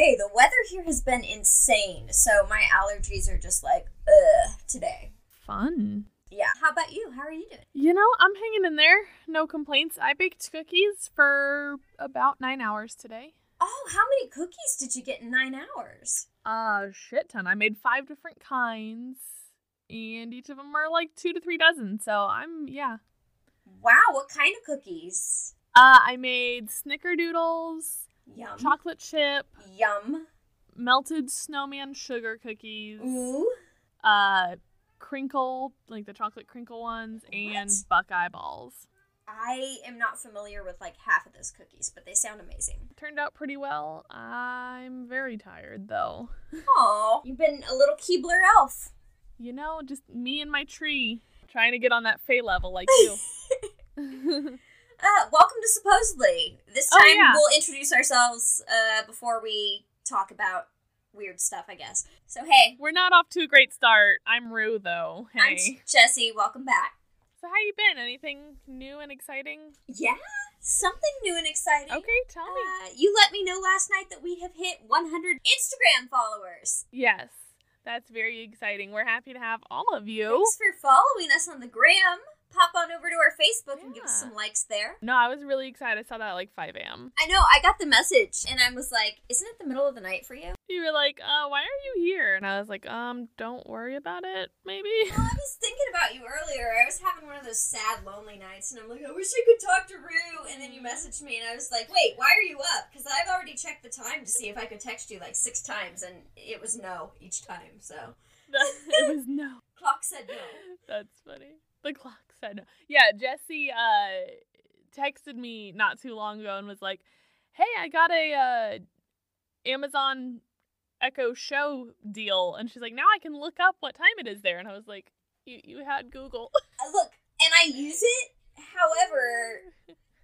okay. The weather here has been insane, so my allergies are just like, ugh, today. Fun. Yeah. How about you? How are you doing? You know, I'm hanging in there. No complaints. I baked cookies for about nine hours today. Oh, how many cookies did you get in nine hours? A shit ton. I made five different kinds, and each of them are like two to three dozen. So I'm, yeah. Wow, what kind of cookies? Uh, I made snickerdoodles, Yum. chocolate chip, Yum. melted snowman sugar cookies, Ooh. uh, crinkle, like the chocolate crinkle ones, and What? buckeye balls. I am not familiar with like half of those cookies, but they sound amazing. Turned out pretty well. I'm very tired though. Aw, you've been a little Keebler elf. You know, just me and my tree trying to get on that Fey level like you. Uh, welcome to Supposedly. This Oh, time yeah. we'll introduce ourselves uh, before we talk about weird stuff, I guess. So, hey, We're not off to a great start. I'm Rue though. I'm Hey. Jesse. Welcome back. So how you been? Anything new and exciting? Yeah, something new and exciting. Okay, tell me. Uh, you let me know last night that we have hit 100 Instagram followers. Yes. That's very exciting. We're happy to have all of you. Thanks for following us on the gram. Pop on over to our Facebook and give us some likes there. No, I was really excited. I saw that at like 5 a.m. I know, I got the message and I was like, isn't it the middle of the night for you? You were like, uh, why are you here? And I was like, um, don't worry about it, maybe. Well, I was thinking about you earlier. I was having one of those sad, lonely nights, and I'm like, I wish I could talk to Rue. And then you messaged me, and I was like, wait, why are you up? Because I've already checked the time to see if I could text you like six times, and it was no each time. So it was no. clock said no. That's funny. The clock said no. Yeah, Jesse uh texted me not too long ago and was like, "Hey, I got a uh Amazon Echo Show deal." And she's like, "Now I can look up what time it is there." And I was like, "You you had Google." Uh, look, and I use it. However,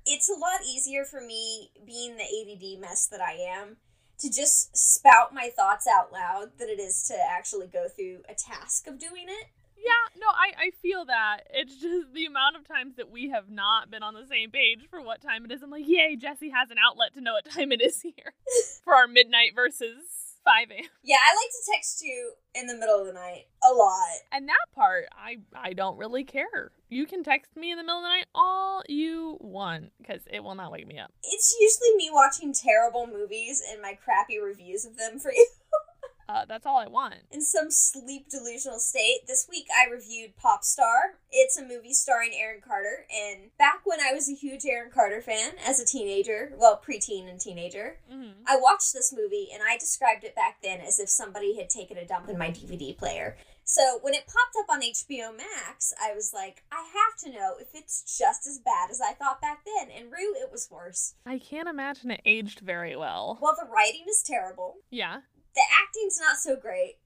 it's a lot easier for me, being the ADD mess that I am, to just spout my thoughts out loud than it is to actually go through a task of doing it. Yeah, no, I I feel that. It's just the amount of times that we have not been on the same page for what time it is. I'm like, "Yay, Jesse has an outlet to know what time it is here for our midnight versus 5 a.m." Yeah, I like to text you in the middle of the night a lot. And that part, I I don't really care. You can text me in the middle of the night all you want because it will not wake me up. It's usually me watching terrible movies and my crappy reviews of them for you. Uh, that's all I want. In some sleep delusional state, this week I reviewed Pop Star. It's a movie starring Aaron Carter, and back when I was a huge Aaron Carter fan as a teenager, well, preteen and teenager, hmm I watched this movie and I described it back then as if somebody had taken a dump in my DVD player. So when it popped up on HBO Max, I was like, I have to know if it's just as bad as I thought back then. And Rue, it was worse. I can't imagine it aged very well. Well, the writing is terrible. Yeah. The acting's not so great.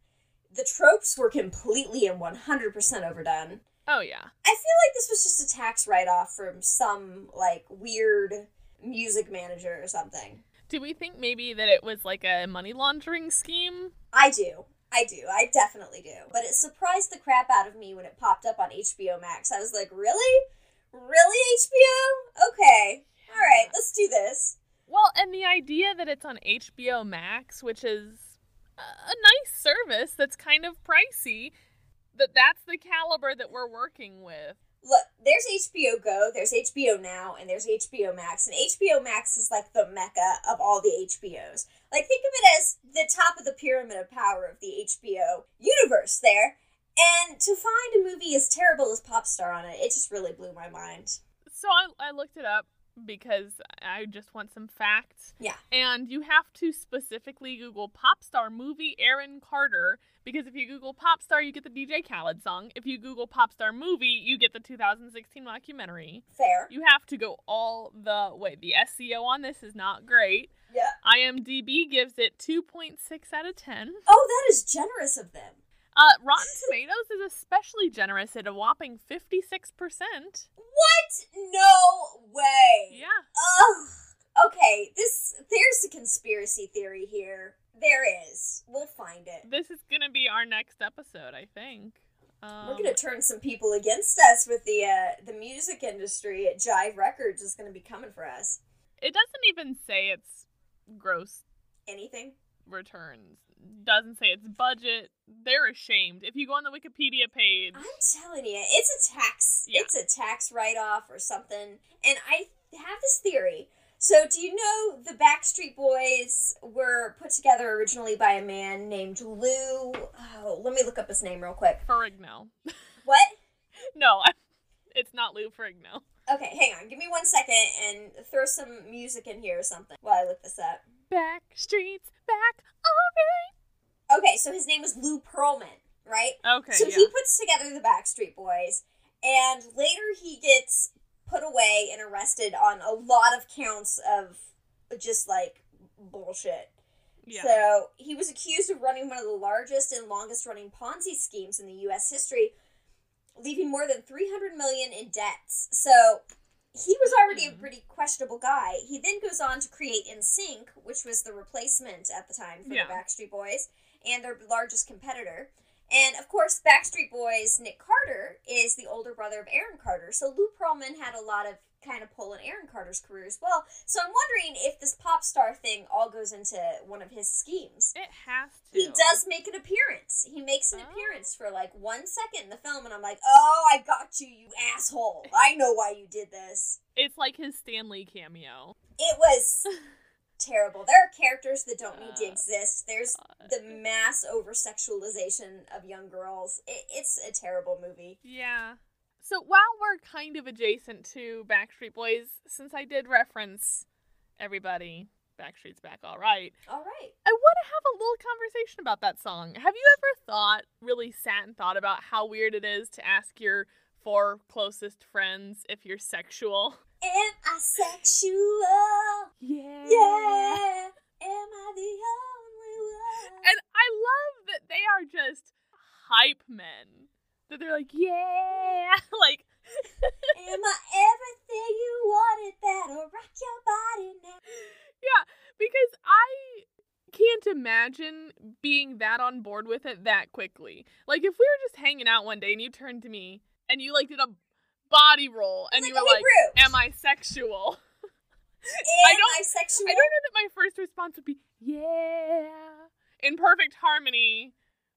The tropes were completely and 100% overdone. Oh yeah. I feel like this was just a tax write off from some, like, weird music manager or something. Do we think maybe that it was like a money laundering scheme? I do. I do. I definitely do. But it surprised the crap out of me when it popped up on HBO Max. I was like, really? Really, HBO? Okay. All right, let's do this. Well, and the idea that it's on HBO Max, which is a nice service that's kind of pricey, that that's the caliber that we're working with. Look, there's HBO Go, there's HBO Now, and there's HBO Max. And HBO Max is like the mecca of all the HBOs. Like, think of it as the top of the pyramid of power of the HBO universe there. And to find a movie as terrible as Popstar on it, it just really blew my mind. So I, I looked it up because I just want some facts. Yeah. And you have to specifically Google pop star movie Aaron Carter because if you Google pop star, you get the DJ Khaled song. If you Google pop star movie, you get the 2016 documentary. Fair. You have to go all the way. The SEO on this is not great. Yeah. IMDb gives it 2.6 out of 10. Oh, that is generous of them. Uh, Rotten Tomatoes is especially generous at a whopping 56%. What? No way. Yeah. Ugh. Okay, this there's a conspiracy theory here. There is. We'll find it. This is going to be our next episode, I think. Um, We're gonna turn some people against us with the uh, the music industry at Jive Records is gonna be coming for us. It doesn't even say it's gross anything. returns. Doesn't say its budget. They're ashamed. If you go on the Wikipedia page, I'm telling you, it's a tax. Yeah. It's a tax write off or something. And I have this theory. So, do you know the Backstreet Boys were put together originally by a man named Lou? Oh, let me look up his name real quick. Ferrigno. What? No, I- it's not Lou Ferrigno. Okay, hang on. Give me one second and throw some music in here or something while I look this up. Back streets back. All Okay, so his name was Lou Pearlman, right? right. Okay. so yeah. he puts together the Backstreet Boys, and later he gets put away and arrested on a lot of counts of just like bullshit. yeah. So he was accused of running one of the largest and longest running Ponzi schemes in the U.S. history, leaving more than 300 million in debts. So he was already a Hmm. pretty questionable guy. He then goes on to create NSYNC, which was the replacement at the time for Yeah. the Backstreet Boys and their largest competitor. And of course, Backstreet Boys' Nick Carter is the older brother of Aaron Carter. So Lou Pearlman had a lot of kind of pull in Aaron Carter's career as well. So I'm wondering if this pop star thing all goes into one of his schemes. it has to. He does make an appearance. He makes an Oh. appearance for like one second in the film, and I'm like, oh, I got you, you asshole. I know why you did this. It's like his Stan Lee cameo. It was terrible. There are characters that don't need to exist. There's the mass over sexualization of young girls. It, it's a terrible movie. Yeah. So while we're kind of adjacent to Backstreet Boys, since I did reference everybody, Backstreet's back all right, All right. I want to have a little conversation about that song. Have you ever thought, really sat and thought about how weird it is to ask your four closest friends if you're sexual? Am I sexual? Yeah. Yeah. Am I the only one? And I love that they are just hype men. That they're like, yeah. like, Am I everything you wanted that'll rock your body now? yeah, because I can't imagine being that on board with it that quickly. Like, if we were just hanging out one day and you turned to me and you like did a body roll and you were like, am I sexual? am don't- I sexual? I don't know that my first response would be, yeah, in perfect harmony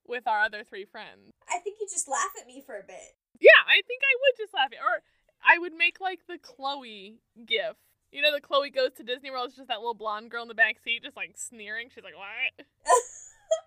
with our other three friends. I think you just laugh at me for a bit. Yeah, I think I would just laugh at Or I would make like the Chloe gif. You know, the Chloe goes to Disney World, it's just that little blonde girl in the back seat, just like sneering. She's like, what?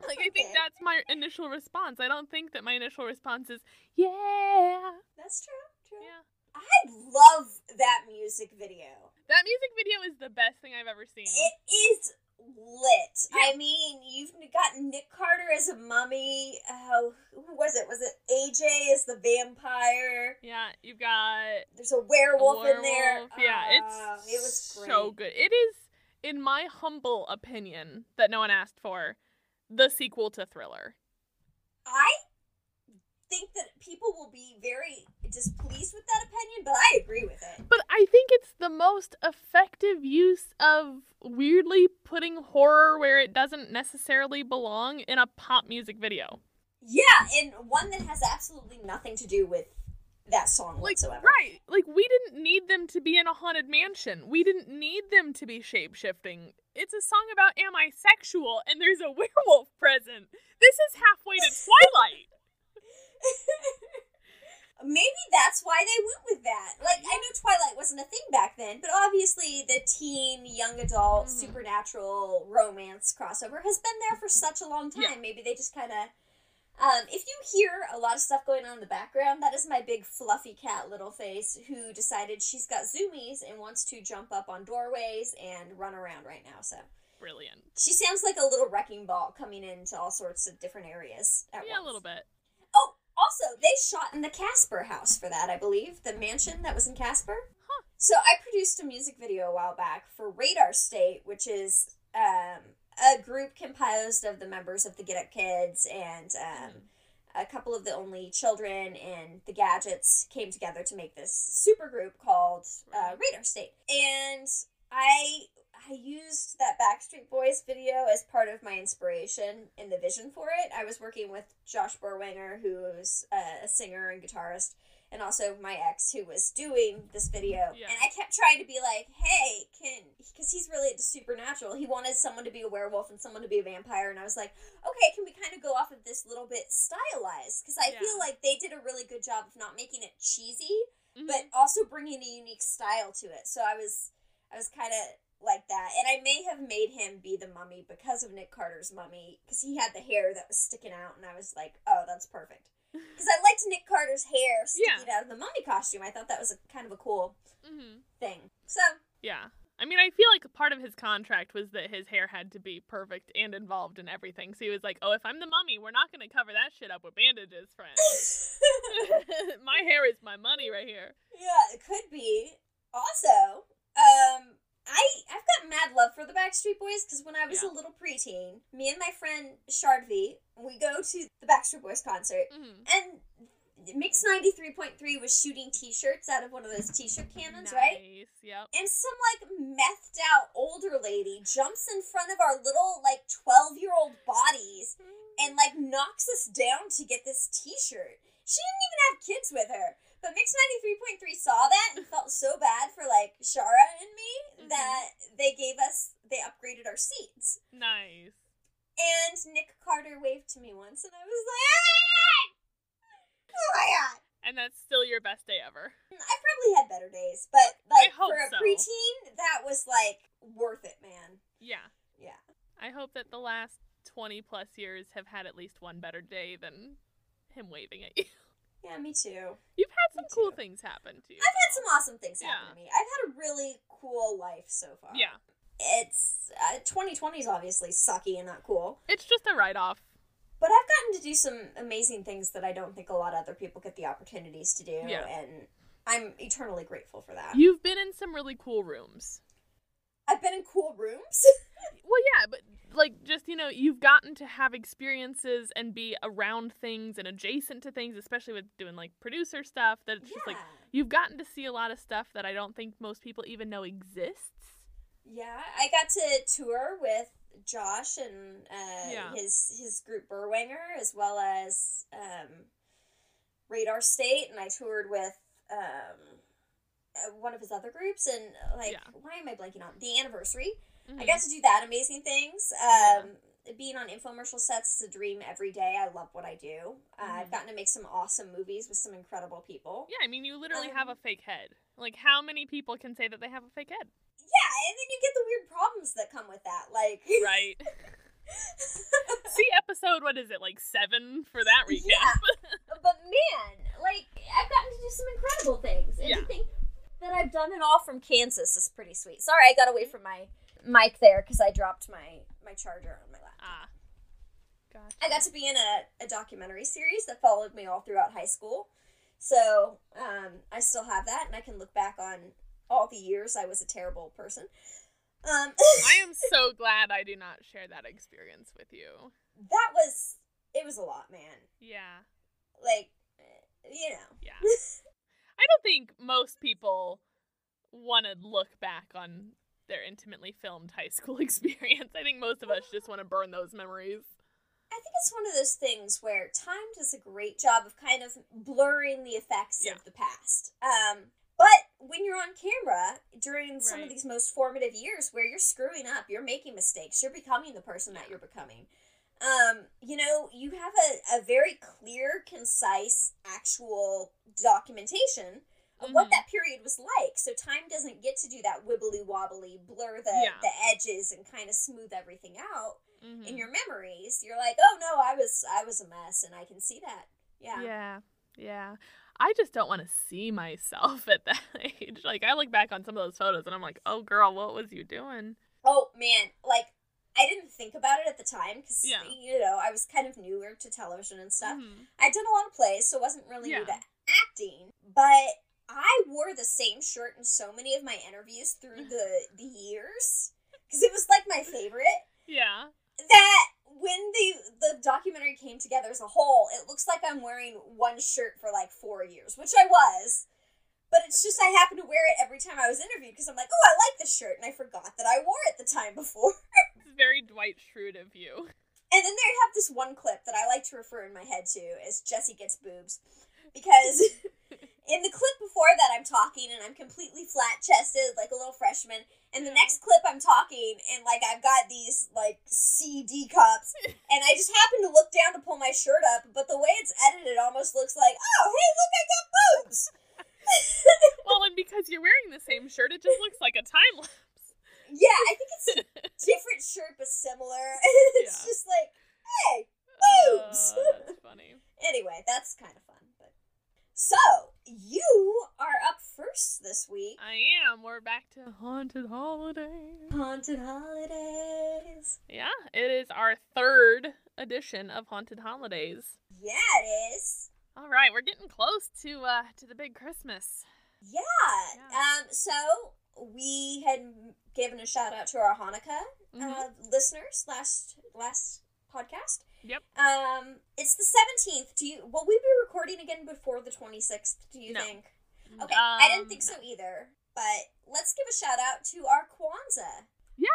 Like, I think that's my initial response. I don't think that my initial response is, yeah. That's true. True. Yeah. I love that music video. That music video is the best thing I've ever seen. It is lit. Yeah. I mean, you've got Nick Carter as a mummy. Oh, who was it? Was it AJ as the vampire? yeah, you've got There's a werewolf, in there. Yeah, Ah, it's it was great. so good. It is, in my humble opinion, that no one asked for, the sequel to Thriller. I think that people will be very displeased with that opinion, but I agree with it. But I think it's the most effective use of weirdly putting horror where it doesn't necessarily belong in a pop music video. Yeah, and one that has absolutely nothing to do with that song Like, whatsoever. right. Like, we didn't need them to be in a haunted mansion. We didn't need them to be shape shifting. It's a song about am I sexual and there's a werewolf present. This is halfway to Twilight. Maybe that's why they went with that. Like, I know Twilight wasn't a thing back then, but obviously the teen, young adult, Mhm. supernatural romance crossover has been there for such a long time. Yeah. Maybe they just kind of. Um, if you hear a lot of stuff going on in the background, that is my big fluffy cat, Littleface, who decided she's got zoomies and wants to jump up on doorways and run around right now. So Brilliant. she sounds like a little wrecking ball coming into all sorts of different areas at Yeah, a little bit. Also, they shot in the Casper house for that, I believe. The mansion that was in Casper. Huh. So I produced a music video a while back for Radar State, which is um, a group composed of the members of the Get Up Kids and um, a couple of the Only Children and the Gadgets came together to make this super group called uh, Radar State. And I I used that Backstreet Boys video as part of my inspiration in the vision for it. I was working with Josh Berwanger, who is a singer and guitarist, and also my ex who was doing this video. Yeah. And I kept trying to be like, hey, can, because he's really into supernatural. He wanted someone to be a werewolf and someone to be a vampire. And I was like, okay, can we kind of go off of this little bit stylized? Because I Yeah. feel like they did a really good job of not making it cheesy, Mhm. but also bringing a unique style to it. So I was, I was kind of like that. And I may have made him be the mummy because of Nick Carter's mummy, because he had the hair that was sticking out. And I was like, oh, that's perfect. Because I liked Nick Carter's hair sticking out of the mummy costume. I thought that was a kind of a cool Mhm. thing. So Yeah. I mean, I feel like part of his contract was that his hair had to be perfect and involved in everything. So he was like, "Oh, if I'm the mummy, we're not going to cover that shit up with bandages, friend. my hair is my money right here." yeah, it could be. Also, um, I I've got mad love for the Backstreet Boys because when I was Yeah. a little preteen, me and my friend Shardvi, we go to the Backstreet Boys concert, Mhm. and Mix ninety three point three was shooting T-shirts out of one of those T-shirt cannons, right? Nice. Yep. And some like methed out older lady jumps in front of our little like twelve year old bodies and like knocks us down to get this t-shirt. She didn't even have kids with her. But Mix 93.3 saw that and felt so bad for like Shara and me Mhm. that they gave us they upgraded our seats. Nice. And Nick Carter waved to me once and I was like, Oh my god. And that's still your best day ever. I've probably had better days, but like for a so. preteen, that was like worth it, man. Yeah. Yeah. I hope that the last 20 plus years have had at least one better day than him waving at you. Yeah, me too. You've had some Me cool too. things happen to you. I've had some awesome things happen to me. I've had a really cool life so far. Yeah. It's uh, 2020 is obviously sucky and not cool, It's just a write off. but I've gotten to do some amazing things that I don't think a lot of other people get the opportunities to do, Yeah. and I'm eternally grateful for that. You've been in some really cool rooms. I've been in cool rooms. Well, yeah, but like just, you know, you've gotten to have experiences and be around things and adjacent to things, especially with doing like producer stuff that it's just like you've gotten to see a lot of stuff that I don't think most people even know exists. Yeah, I got to tour with Josh and uh, Yeah. his his group Berwanger, as well as um, Radar State, and I toured with um, uh, one of his other groups. And like, Yeah. why am I blanking on the anniversary? I Mhm. got to do that amazing things. Um, Being on infomercial sets is a dream every day. I love what I do. Uh, I've Mhm. gotten to make some awesome movies with some incredible people. Yeah, I mean, you literally have a Um, fake head. Like, how many people can say that they have a fake head? Yeah, and then you get the weird problems that come with that. Like, Right. See episode, what is it, like seven for that recap? Yeah. but man, like I've gotten to do some incredible things. And Yeah. to think that I've done it all from Kansas is pretty sweet. Sorry, I got away from my mic there because I dropped my my charger on my lap. ah. Gotcha. I got to be in a, a documentary series that followed me all throughout high school. So um, I still have that, and I can look back on all the years I was a terrible person. Um, I am so glad I do not share that experience with you. that was it was a lot, man. Yeah. Like, eh, you know, Yeah. I don't think most people want to look back on their intimately filmed high school experience. I think most of us just want to burn those memories. I think it's one of those things where time does a great job of kind of blurring the effects Yeah. of the past. Um, but when you're on camera during some Right. of these most formative years where you're screwing up, you're making mistakes, you're becoming the person that you're becoming. Um, you know, you have a, a very clear, concise, actual documentation of what that period was like. So time doesn't get to do that wibbly wobbly, blur the, Yeah. the edges and kind of smooth everything out Mhm. in your memories you're like oh no i was i was a mess and i can see that yeah Yeah. Yeah. I just don't want to see myself at that age. Like I look back on some of those photos and I'm like, "Oh girl, what was you doing?" oh man like i didn't think about it at the time because Yeah. you know i was kind of newer to television and stuff Mhm. i'd done a lot of plays so it wasn't really new to acting but i wore the same shirt in so many of my interviews through the the years because it was like my favorite Yeah. that when the the documentary came together as a whole, it looks like I'm wearing one shirt for like four years, which I was. But it's just I happen to wear it every time I was interviewed because I'm like, oh, I like this shirt, and I forgot that I wore it the time before. It's very Dwight Schrute of you. And then they have this one clip that I like to refer in my head to as Jesse gets boobs. Because in the clip before that, I'm talking and I'm completely flat chested, like a little freshman. And the next clip, I'm talking and like I've got these like CD cups. And I just happen to look down to pull my shirt up, but the way it's edited almost looks like, oh, hey, look, I got boobs. Well, and because you're wearing the same shirt, it just looks like a time lapse. yeah, I think it's a different shirt, but similar. it's Yeah. just like, hey, Uh, boobs. that's funny. Anyway, that's kind of so you are up first this week. I am. We're back to haunted Holidays. Haunted holidays. Yeah, it is our third edition of haunted holidays. Yeah, it is. All right, we're getting close to uh to the big Christmas. Yeah. Yeah. Um. So we had given a shout out to our Hanukkah uh, Mhm. listeners last last podcast. Yep. Um. It's the seventeenth. Do you? Will we be recording again before the twenty sixth? Do you No. think? Okay. I didn't Um, think so either. But let's give a shout out to our Kwanzaa. Yeah.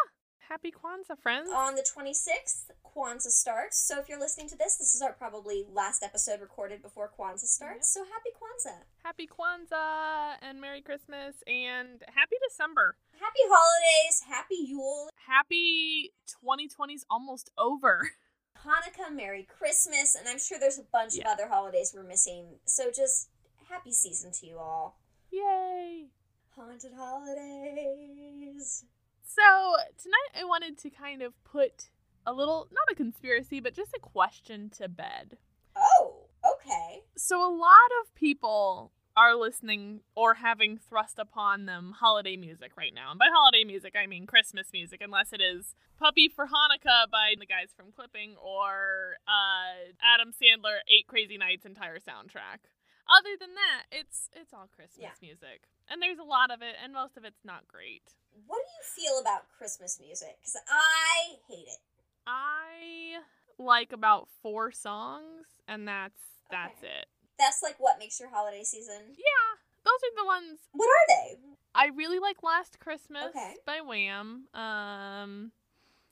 Happy Kwanzaa, friends. On the 26th, Kwanzaa starts. So if you're listening to this, this is our probably last episode recorded before Kwanzaa starts. So happy Kwanzaa. Happy Kwanzaa and Merry Christmas and Happy December. Happy holidays. Happy Yule. Happy 2020's almost over. Hanukkah. Merry Christmas. And I'm sure there's a bunch Yeah. of other holidays we're missing. So just happy season to you all. Yay! Haunted holidays. So, tonight I wanted to kind of put a little, not a conspiracy, but just a question to bed. Oh, okay. So, a lot of people are listening or having thrust upon them holiday music right now. And by holiday music, I mean Christmas music, unless it is Puppy for Hanukkah by the guys from Clipping or uh, Adam Sandler Eight Crazy Nights entire soundtrack. Other than that, it's it's all Christmas Yeah. music. And there's a lot of it, and most of it's not great. What do you feel about Christmas music? Because I hate it. I like about four songs, and that's that's Okay. it. That's like what makes your holiday season. Yeah, those are the ones What are they? I really like Last Christmas Okay. by Wham. Um,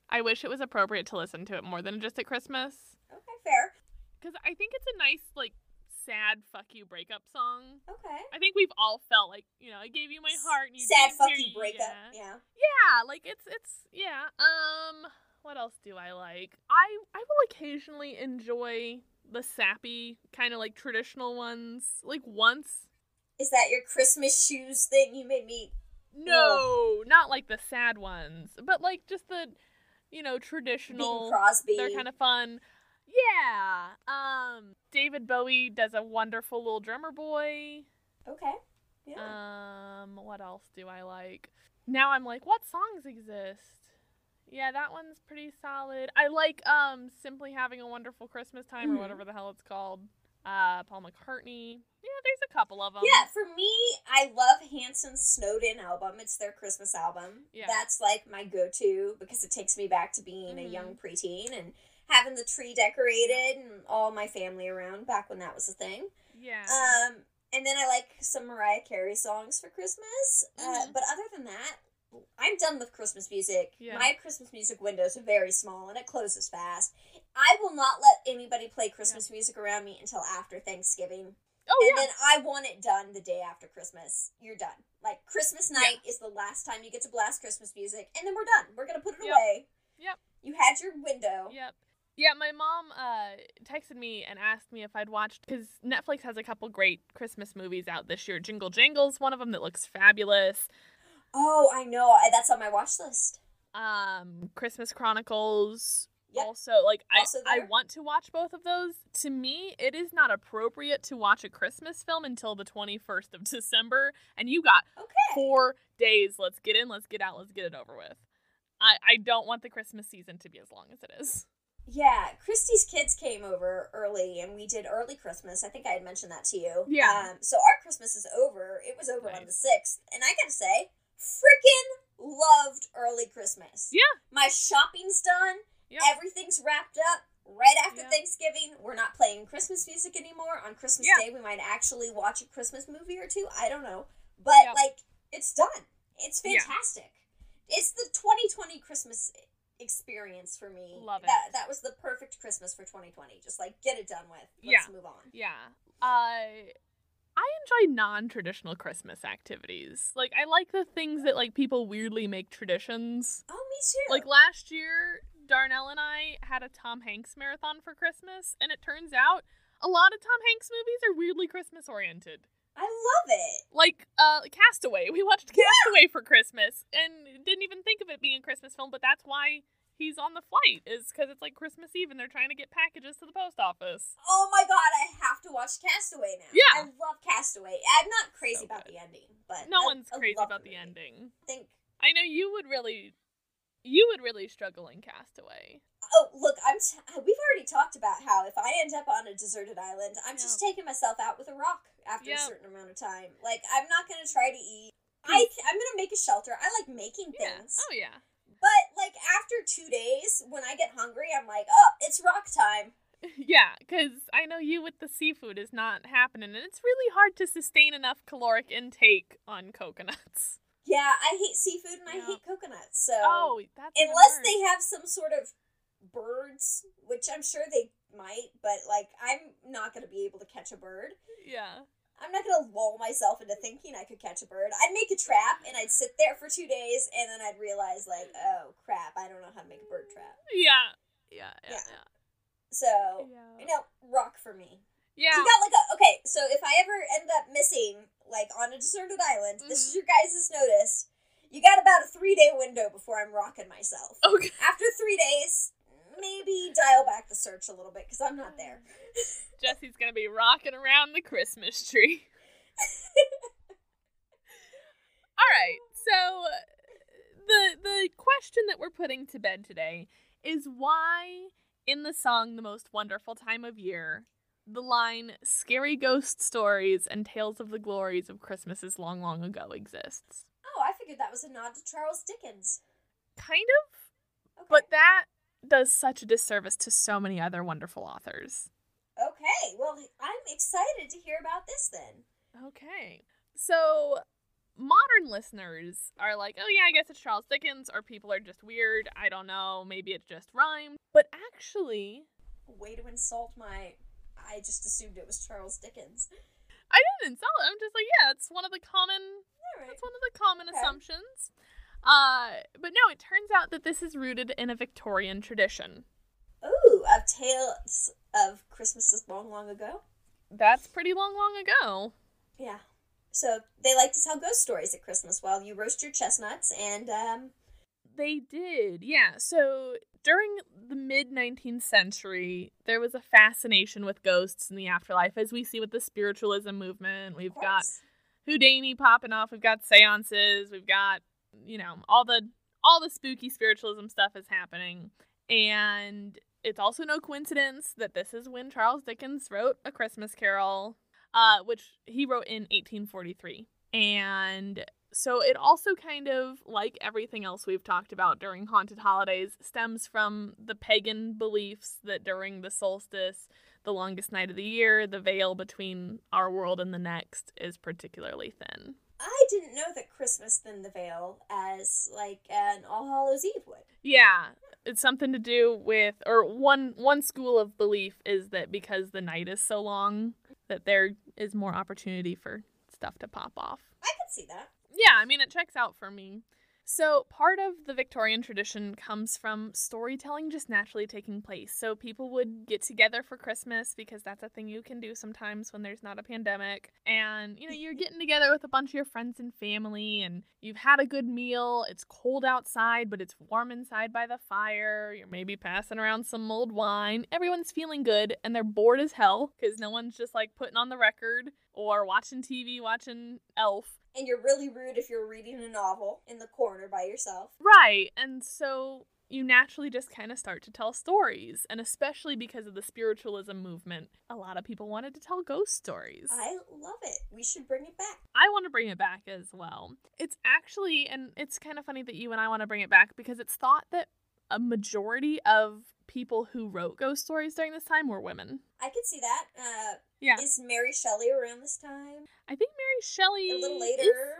I wish it was appropriate to listen to it more than just at Christmas, Okay, fair. because I think it's a nice like sad fuck you breakup song. Okay. I think we've all felt like you know I gave you my heart and you Sad fuck you breakup. Yeah. Yeah. yeah, like it's it's yeah. Um, what else do I like? I I will occasionally enjoy the sappy kind of like traditional ones. Like once Is that your Christmas shoes thing you made me? No, not like the sad ones, but like just the, you know, traditional Bing. Crosby. They're kind of fun. Yeah. Um, David Bowie does a wonderful little drummer boy. Okay. Yeah. Um, what else do I like? Now I'm like, what songs exist? Yeah, that one's pretty solid. I like um simply having a wonderful Christmas time Mhm. or whatever the hell it's called. Uh, Paul McCartney. Yeah, there's a couple of them. yeah, for me, I love Hanson's Snowed In album. It's their Christmas album. Yeah. That's like my go-to because it takes me back to being a Mhm. young preteen and having the tree decorated and all my family around back when that was a thing. Yeah. Um, and then I like some Mariah Carey songs for Christmas. Uh, Mhm. but other than that, I'm done with Christmas music. Yeah. My Christmas music window is very small and it closes fast. I will not let anybody play Christmas music around me until after Thanksgiving. oh and yeah. then I want it done the day after Christmas. You're done. Like Christmas night is the last time you get to blast Christmas music, and then we're done. We're gonna put it Yep. away. Yep. You had your window. Yep. Yeah, my mom uh, texted me and asked me if I'd watched because Netflix has a couple great Christmas movies out this year. Jingle Jangle's, one of them that looks fabulous. Oh, I know. I, that's on my watch list. Um, Christmas Chronicles. Yep. Also, like I, Also I there. want to watch both of those. To me, it is not appropriate to watch a Christmas film until the twenty first of December, and you got Okay. four days. Let's get in, let's get out, let's get it over with. I, I don't want the Christmas season to be as long as it is. Yeah, Christy's kids came over early, and we did early Christmas. I think I had mentioned that to you. Yeah. Um, so our Christmas is over. It was over on the sixth, and I gotta say, freaking loved early Christmas. Yeah. My shopping's done. Yep. Everything's wrapped up. right after Yeah. Thanksgiving, we're not playing Christmas music anymore. On Christmas Yeah. Day, we might actually watch a Christmas movie or two. I don't know. But, Yeah. like, it's done. It's Yeah. fantastic. It's the 2020 Christmas experience for me. Love it. That, that was the perfect Christmas for 2020. Just, like, get it done with. Let's Yeah. move on. Yeah. Uh I enjoy non-traditional Christmas activities. Like I like the things that like people weirdly make traditions. Oh, me too. Like last year, Darnell and I had a Tom Hanks marathon for Christmas, and it turns out a lot of Tom Hanks movies are weirdly Christmas oriented. I love it. Like uh Cast Away. We watched Cast Away for Christmas and didn't even think of it being a Christmas film, but that's why he's on the flight is because it's like Christmas Eve and they're trying to get packages to the post office. Oh my god, I have to watch Cast Away now. Yeah. I love Cast Away. I'm not crazy So about the ending, but No I- one's I crazy about the movie. ending. I think I know you would really, you would really struggle in Cast Away. Oh, look, I'm. T- we've already talked about how if I end up on a deserted island, I'm just taking myself out with a rock after a certain amount of time. Like, I'm not gonna try to eat. Hmm. I I'm gonna make a shelter. I like making Yeah. things, Oh yeah. but like after two days, when I get hungry, I'm like, oh, it's rock time. Yeah, because I know you with the seafood is not happening, and it's really hard to sustain enough caloric intake on coconuts. Yeah, I hate seafood and I hate coconuts. So Oh, that's unless they have some sort of birds, which I'm sure they might, but like I'm not gonna be able to catch a bird. Yeah. I'm not gonna lull myself into thinking I could catch a bird. I'd make a trap and I'd sit there for two days and then I'd realize like, oh crap, I don't know how to make a bird trap. Yeah. Yeah. Yeah. Yeah. So Yeah. you know, rock for me. Yeah. You got like a okay, so if I ever end up missing like on a deserted island, this is Mhm. your guys' notice. You got about a three day window before I'm rocking myself. Okay. After three days, maybe dial back the search a little bit because I'm not there. Jesse's gonna be rocking around the Christmas tree. All right. So the the question that we're putting to bed today is why in the song The Most Wonderful Time of Year the line scary ghost stories and tales of the glories of Christmases long long ago exists. Oh, I figured that was a nod to Charles Dickens. Kind of, Okay. but that does such a disservice to so many other wonderful authors. Okay, well, I'm excited to hear about this then. Okay. So modern listeners are like, oh yeah, I guess it's Charles Dickens, or people are just weird. I don't know. Maybe it just rhymed. But actually, Way to insult my. I just assumed it was Charles Dickens. I didn't insult it. I'm just like, yeah, it's one of the common All right. it's one of the common Okay. assumptions. Uh, but no, it turns out that this is rooted in a Victorian tradition. Ooh, of tales of Christmases long, long ago. That's pretty long, long ago. Yeah. So they like to tell ghost stories at Christmas while you roast your chestnuts and um. They did, yeah. So during the mid 19th century, there was a fascination with ghosts in the afterlife, as we see with the spiritualism movement. We've got. Houdini popping off. We've got seances. We've got, you know, all the all the spooky spiritualism stuff is happening. And it's also no coincidence that this is when Charles Dickens wrote A Christmas Carol, uh, which he wrote in 1843. And so it also kind of, like everything else we've talked about during haunted holidays, stems from the pagan beliefs that during the solstice, the longest night of the year, the veil between our world and the next is particularly thin. I didn't know that Christmas thinned the veil as like an All Hallows Eve would. Yeah, it's something to do with or one one school of belief is that because the night is so long that there is more opportunity for stuff to pop off. I could see that. Yeah, I mean, it checks out for me. So, part of the Victorian tradition comes from storytelling just naturally taking place. So, people would get together for Christmas because that's a thing you can do sometimes when there's not a pandemic. And, you know, you're getting together with a bunch of your friends and family, and you've had a good meal. It's cold outside, but it's warm inside by the fire. You're maybe passing around some mulled wine. Everyone's feeling good, and they're bored as hell because no one's just like putting on the record or watching TV, watching Elf. And you're really rude if you're reading a novel in the corner by yourself. Right. And so you naturally just kind of start to tell stories. And especially because of the spiritualism movement, a lot of people wanted to tell ghost stories. I love it. We should bring it back. I want to bring it back as well. It's actually, and it's kind of funny that you and I want to bring it back because it's thought that a majority of people who wrote ghost stories during this time were women. I could see that. Uh, Yeah. Is Mary Shelley around this time? I think Mary Shelley A little later.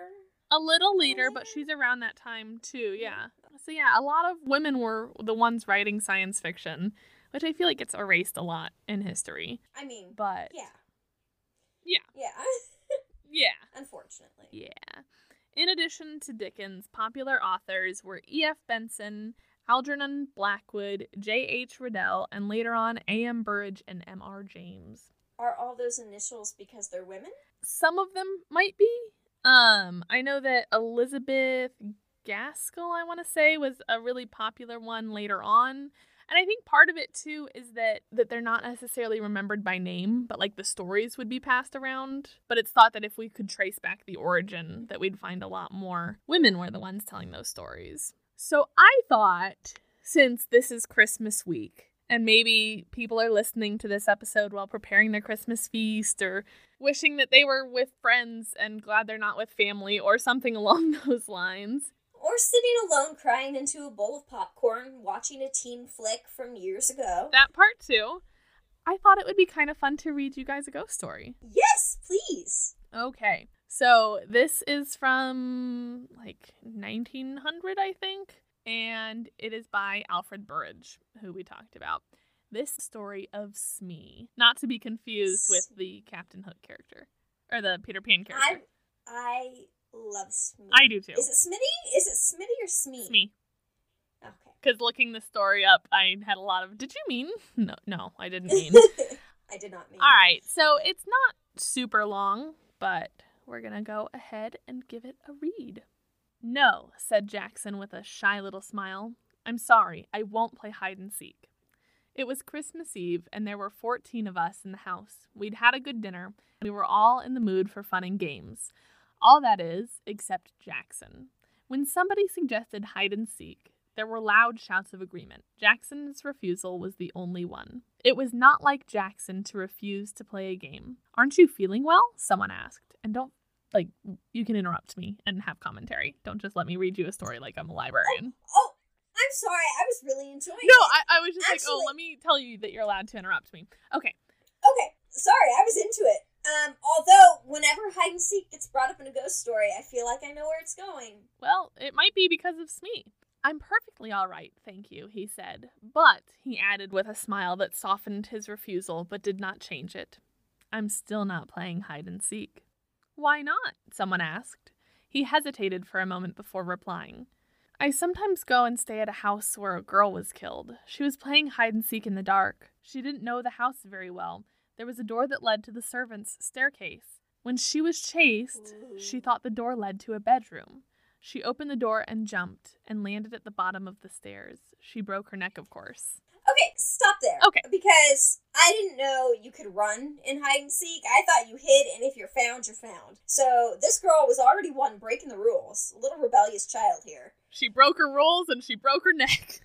a little later, but she's around that time too. Yeah. So yeah, a lot of women were the ones writing science fiction, which I feel like gets erased a lot in history. I mean, But yeah. Yeah. Yeah. yeah. Unfortunately. Yeah. In addition to Dickens, popular authors were E.F. Benson, Algernon Blackwood, J.H. Riddell, and later on A.M. Burrage and M.R. James. Are all those initials because they're women? Some of them might be. Um, I know that Elizabeth Gaskell, I want to say, was a really popular one later on. And I think part of it too is that that they're not necessarily remembered by name, but like the stories would be passed around. But it's thought that if we could trace back the origin, that we'd find a lot more women were the ones telling those stories. So I thought since this is Christmas week and maybe people are listening to this episode while preparing their Christmas feast or wishing that they were with friends and glad they're not with family or something along those lines. Or sitting alone crying into a bowl of popcorn, watching a teen flick from years ago. That part too. I thought it would be kind of fun to read you guys a ghost story. Yes, please. Okay. So this is from like 1900, I think, and it is by Alfred Burrage, who we talked about. This story of Smee, not to be confused with the Captain Hook character or the Peter Pan I character. I love Smee. I, do too. Is it Smitty? Is it Smitty or Smee? Smee. Okay. Because looking the story up, I had a lot of. Did you mean? No, no, I didn't mean. I did not mean. All right, so it's not super long, but we're gonna go ahead and give it a read. No, said Jackson with a shy little smile. I'm sorry, I won't play hide and seek. It was Christmas Eve, and there were 14 of us in the house. We'd had a good dinner. And we were all in the mood for fun and games. All that is, except Jackson. When somebody suggested hide and seek, there were loud shouts of agreement. Jackson's refusal was the only one. It was not like Jackson to refuse to play a game. Aren't you feeling well? Someone asked. And don't, like, you can interrupt me and have commentary. Don't just let me read you a story like I'm a librarian. Oh, I'm sorry. I was really enjoying No, it. I, I was just like, oh, let me tell you that you're allowed to interrupt me. Okay. Okay, sorry, I was into it. Um, although whenever hide and seek gets brought up in a ghost story, I feel like I know where it's going. Well, it might be because of Smee. I'm perfectly all right, thank you, he said. But, he added with a smile that softened his refusal but did not change it, I'm still not playing hide and seek. Why not? someone asked. He hesitated for a moment before replying. I sometimes go and stay at a house where a girl was killed. She was playing hide and seek in the dark. She didn't know the house very well. There was a door that led to the servants' staircase. When she was chased, she thought the door led to a bedroom. She opened the door and jumped and landed at the bottom of the stairs. She broke her neck, of course. Okay, stop there. Okay. Because I didn't know you could run in hide and seek. I thought you hid, and if you're found, you're found. So this girl was already one breaking the rules. A little rebellious child here. She broke her rules and she broke her neck.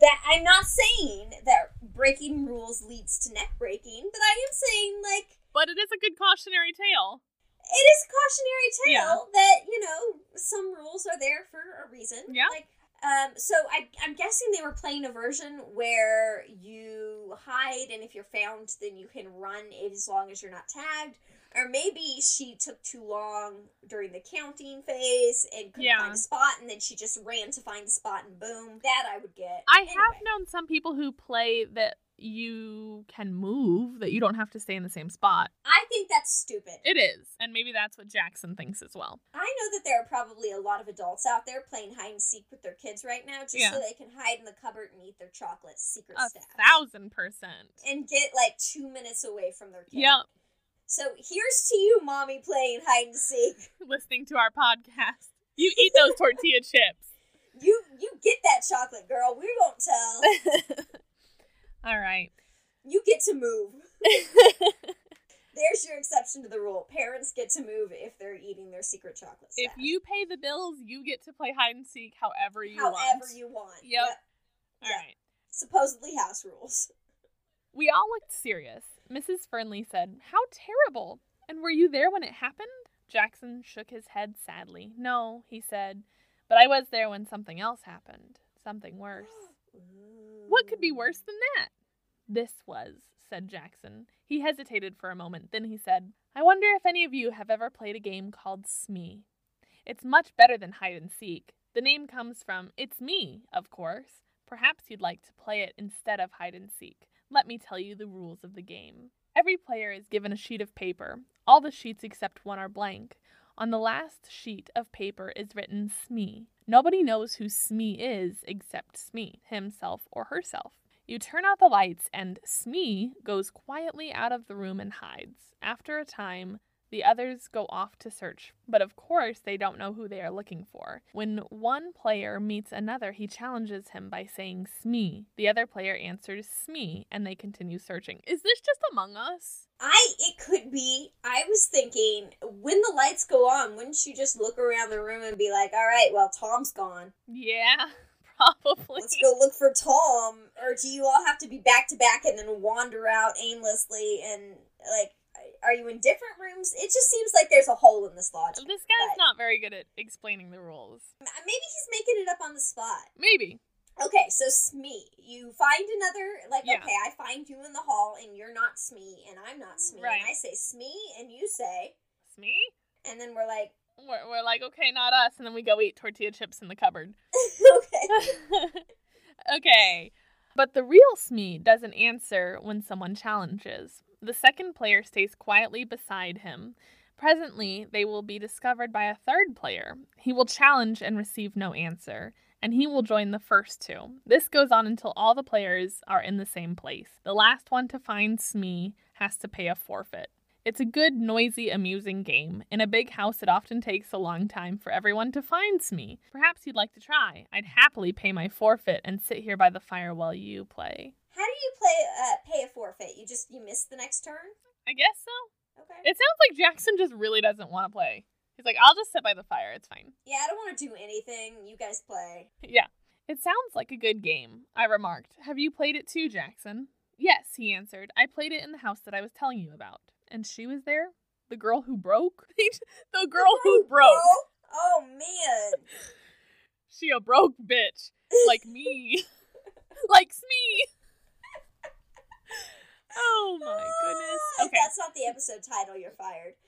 That I'm not saying that breaking rules leads to neck breaking, but I am saying like But it is a good cautionary tale. it is a cautionary tale that you know some rules are there for a reason. Yeah. Like, um, so I, I'm guessing they were playing a version where you hide, and if you're found, then you can run as long as you're not tagged. Or maybe she took too long during the counting phase and couldn't Yeah. find a spot, and then she just ran to find a spot, and boom, that I would get. I Anyway. have known some people who play that you can move, that you don't have to stay in the same spot. I think that's stupid. It is. And maybe that's what Jackson thinks as well. I know that there are probably a lot of adults out there playing hide and seek with their kids right now, just Yeah. so they can hide in the cupboard and eat their chocolate secret A stash. thousand percent. and get like two minutes away from their kid. Yep. So here's to you, mommy, playing hide and seek. Listening to our podcast. You eat those tortilla chips. You you get that chocolate, girl. We won't tell. All right. You get to move. There's your exception to the rule. Parents get to move if they're eating their secret chocolate stash. if you pay the bills, you get to play hide and seek however you however want. you want. Yep. Yep. All right. Supposedly house rules. We all looked serious. Mrs. Fernley said, How terrible! And were you there when it happened? Jackson shook his head sadly. No, he said, but I was there when something else happened. Something worse. What could be worse than that? This was, said Jackson. He hesitated for a moment, then he said, I wonder if any of you have ever played a game called Smee. It's much better than hide and seek. The name comes from It's Me, of course. Perhaps you'd like to play it instead of hide and seek. Let me tell you the rules of the game. Every player is given a sheet of paper. All the sheets except one are blank. On the last sheet of paper is written Smee. Nobody knows who Smee is except Smee, himself or herself. You turn out the lights, and Smee goes quietly out of the room and hides. After a time, the others go off to search, but of course they don't know who they are looking for. When one player meets another, he challenges him by saying Smee. The other player answers Smee, and they continue searching. Is this just Among Us? I it could be. I was thinking when the lights go on, wouldn't you just look around the room and be like, "All right, well, Tom's gone. Yeah, probably. Let's go look for Tom." Or do you all have to be back to back and then wander out aimlessly and like are you in different rooms? It just seems like there's a hole in this logic. This guy's but- not very good at explaining the rules. Uh, maybe he's making it up on the spot. Maybe. Okay, so Smee, you find another like Yeah. okay, I find you in the hall and you're not Smee and I'm not Smee Right. and I say Smee and you say Smee? and then we're like We're, we're like, okay, not us. And then we go eat tortilla chips in the cupboard. okay. okay. But the real Smee doesn't answer when someone challenges. The second player stays quietly beside him. Presently, they will be discovered by a third player. He will challenge and receive no answer, and he will join the first two. This goes on until all the players are in the same place. The last one to find Smee has to pay a forfeit. It's a good, noisy, amusing game. In a big house, it often takes a long time for everyone to find Smee. Perhaps you'd like to try. I'd happily pay my forfeit and sit here by the fire while you play. How do you play uh pay a forfeit? You just you miss the next turn? I guess so. Okay. It sounds like Jackson just really doesn't want to play. He's like, I'll just sit by the fire. It's fine. yeah, I don't want to do anything. You guys play. Yeah. It sounds like a good game, I remarked. Have you played it too, Jackson? Yes, he answered. I played it in the house that I was telling you about. And she was there? The girl who broke? the girl who broke. Oh, oh man. She a broke bitch. Like me. like me. Oh my goodness. If Okay. that's not the episode title, you're fired.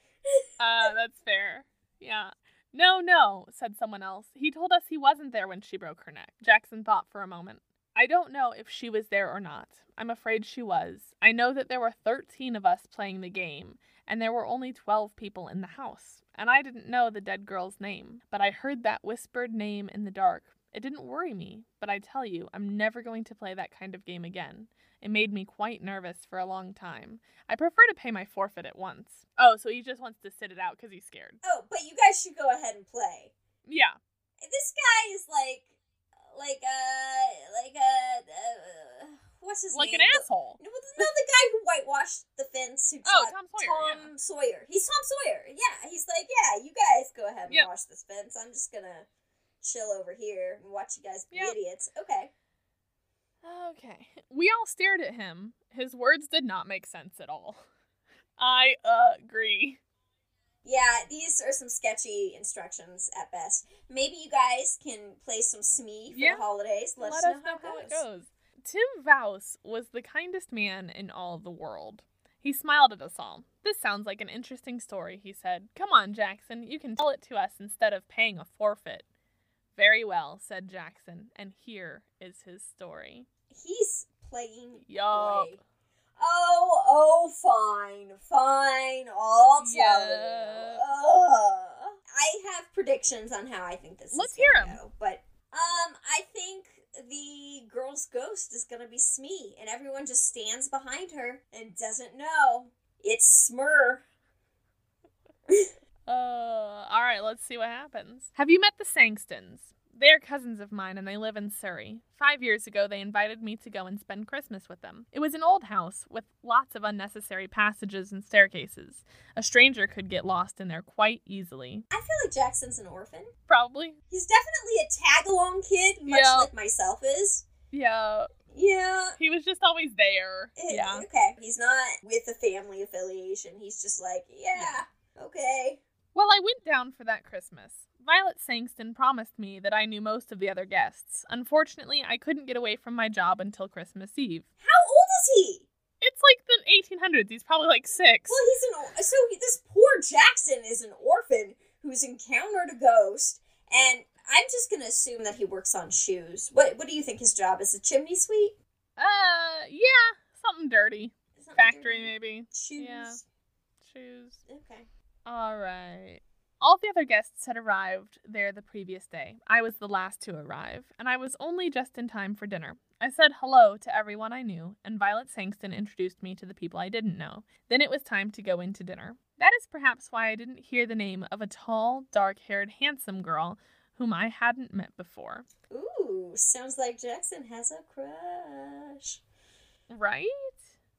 Uh, that's fair. Yeah. No, no, said someone else. He told us he wasn't there when she broke her neck. Jackson thought for a moment. I don't know if she was there or not. I'm afraid she was. I know that there were 13 of us playing the game, and there were only 12 people in the house. And I didn't know the dead girl's name, but I heard that whispered name in the dark. It didn't worry me, but I tell you, I'm never going to play that kind of game again. It made me quite nervous for a long time. I prefer to pay my forfeit at once. Oh, so he just wants to sit it out because he's scared. Oh, but you guys should go ahead and play. Yeah. This guy is like, like uh, like uh, uh what's his Like name? an asshole. No, no, the guy who whitewashed the fence. Who Oh, Tom Sawyer, Tom Sawyer. He's Tom Sawyer. Yeah, he's like, yeah, you guys go ahead and Yep. wash this fence. I'm just gonna chill over here and watch you guys be Yep. idiots. Okay. Okay. We all stared at him. His words did not make sense at all. I agree. Yeah, these are some sketchy instructions at best. Maybe you guys can play some Smee for Yeah. the holidays. Let, Let, us know, how, it goes. Tim Vouse was the kindest man in all the world. He smiled at us all. This sounds like an interesting story, he said. Come on, Jackson, you can tell it to us instead of paying a forfeit. Very well, said Jackson, and here is his story. He's playing Yup. Oh, oh, fine, fine. I'll tell Yeah. you. Ugh. I have predictions on how I think this Let's is hear 'em. go, but um, I think the girl's ghost is gonna be Smee, and everyone just stands behind her and doesn't know it's Smur. Uh, all right, let's see what happens. Have you met the Sangstons? They're cousins of mine and they live in Surrey. Five years ago, they invited me to go and spend Christmas with them. It was an old house with lots of unnecessary passages and staircases. A stranger could get lost in there quite easily. I feel like Jackson's an orphan. Probably. He's definitely a tag along kid, much Yeah. like myself is. Yeah. Yeah. He was just always there. Eh, Yeah. Okay. He's not with a family affiliation. He's just like, yeah, okay. Well, I went down for that Christmas. Violet Sangston promised me that I knew most of the other guests. Unfortunately, I couldn't get away from my job until Christmas Eve. How old is he? It's like the 1800s. He's probably like six. Well, he's an so this poor Jackson is an orphan who's encountered a ghost, and I'm just gonna assume that he works on shoes. What What do you think his job is? A chimney sweep? Uh, yeah, something dirty. Something Factory, dirty? maybe. Shoes. Yeah. Shoes. Okay. All right. All the other guests had arrived there the previous day. I was the last to arrive, and I was only just in time for dinner. I said hello to everyone I knew, and Violet Sangston introduced me to the people I didn't know. Then it was time to go into dinner. That is perhaps why I didn't hear the name of a tall, dark haired, handsome girl whom I hadn't met before. Ooh, sounds like Jackson has a crush. Right?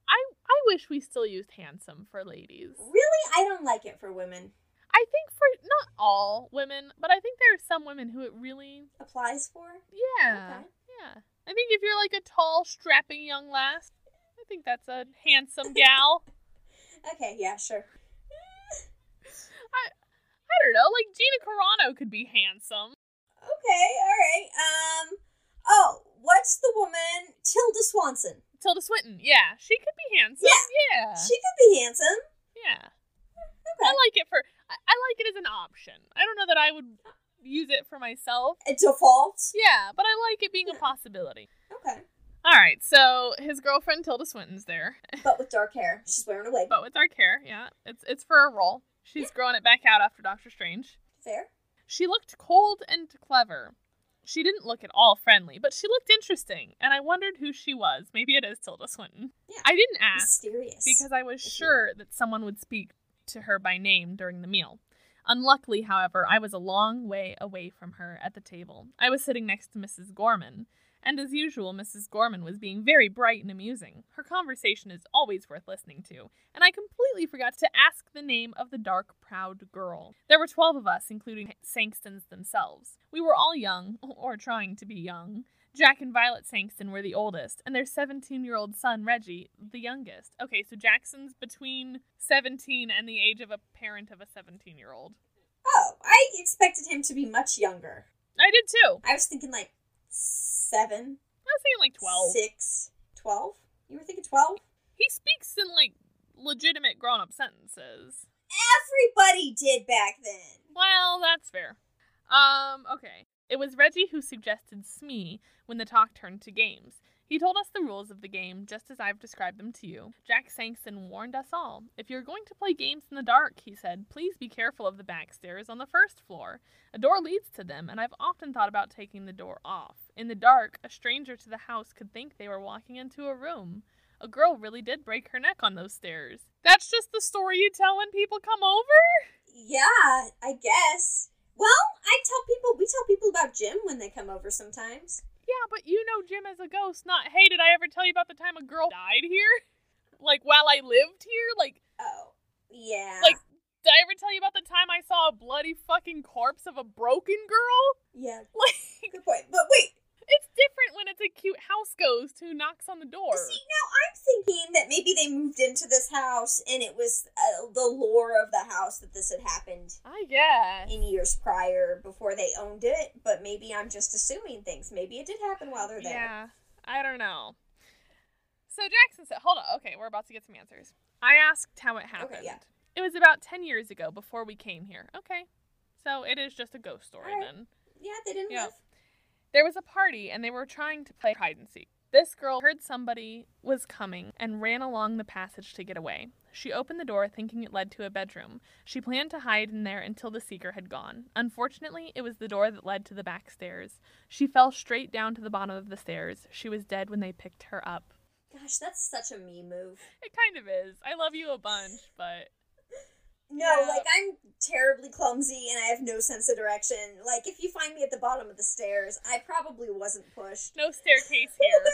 I I wish we still used handsome for ladies. Really, I don't like it for women. I think for not all women, but I think there are some women who it really Applies for. Yeah. Okay. Yeah. I think if you're like a tall, strapping young lass, I think that's a handsome gal. Okay, yeah, sure. I I don't know, like Gina Carano could be handsome. Okay, all right. Um. Oh, what's the woman? Tilda Swanson. Tilda Swinton, yeah, she could be handsome. Yeah. Yeah. She could be handsome. yeah. Okay. I like it for I, I like it as an option. I don't know that I would use it for myself. A default. Yeah, but I like it being a possibility. Okay. All right, so his girlfriend Tilda Swinton's there, But with dark hair. She's wearing a wig. but with dark hair. Yeah, it's it's for a role. She's growing it back out after Doctor Strange. Fair. She looked cold and clever. She didn't look at all friendly, but she looked interesting, and I wondered who she was. Maybe it is Tilda Swinton. Yeah. I didn't ask Mysterious. because I was sure that someone would speak to her by name during the meal. Unluckily, however, I was a long way away from her at the table. I was sitting next to Mrs. Gorman, and as usual, Mrs. Gorman was being very bright and amusing. Her conversation is always worth listening to, and I completely forgot to ask the name of the dark, proud girl. There were twelve of us, including Sangstons themselves. We were all young, or trying to be young. Jack and Violet Sangston were the oldest, and their 17 year old son, Reggie, the youngest. Okay, so Jackson's between 17 and the age of a parent of a 17 year old. Oh, I expected him to be much younger. I did too. I was thinking like seven, I was thinking like 12. six, twelve. You were thinking twelve? He speaks in like legitimate grown up sentences. Everybody did back then. Well, that's fair. Um, okay. It was Reggie who suggested Smee when the talk turned to games. He told us the rules of the game just as I've described them to you. Jack Sangston warned us all. If you're going to play games in the dark, he said, please be careful of the back stairs on the first floor. A door leads to them, and I've often thought about taking the door off. In the dark, a stranger to the house could think they were walking into a room. A girl really did break her neck on those stairs. That's just the story you tell when people come over? Yeah, I guess. Well, I tell people we tell people about Jim when they come over sometimes. Yeah, but you know Jim as a ghost, not hey, did I ever tell you about the time a girl died here? Like while I lived here? Like Oh, yeah. like did I ever tell you about the time I saw a bloody fucking corpse of a broken girl? yeah. Like Good point. But wait, it's different when it's a cute house ghost who knocks on the door. see now I'm thinking that maybe they moved into this house and it was uh, the lore of the house that this had happened I guess. in years prior before they owned it. But maybe I'm just assuming things. Maybe it did happen while they're there. Yeah. I don't know. So Jackson said, hold on, okay, we're about to get some answers. I asked how it happened. Okay, yeah. It was about ten years ago before we came here. Okay. So it is just a ghost story right. then. Yeah, they didn't Yeah. live. There was a party and they were trying to play hide and seek. This girl heard somebody was coming and ran along the passage to get away. She opened the door thinking it led to a bedroom. She planned to hide in there until the seeker had gone. Unfortunately, it was the door that led to the back stairs. She fell straight down to the bottom of the stairs. She was dead when they picked her up. Gosh, that's such a me move. It kind of is. I love you a bunch, but No, Yeah. like I'm terribly clumsy and I have no sense of direction. Like if you find me at the bottom of the stairs, I probably wasn't pushed. no staircase here.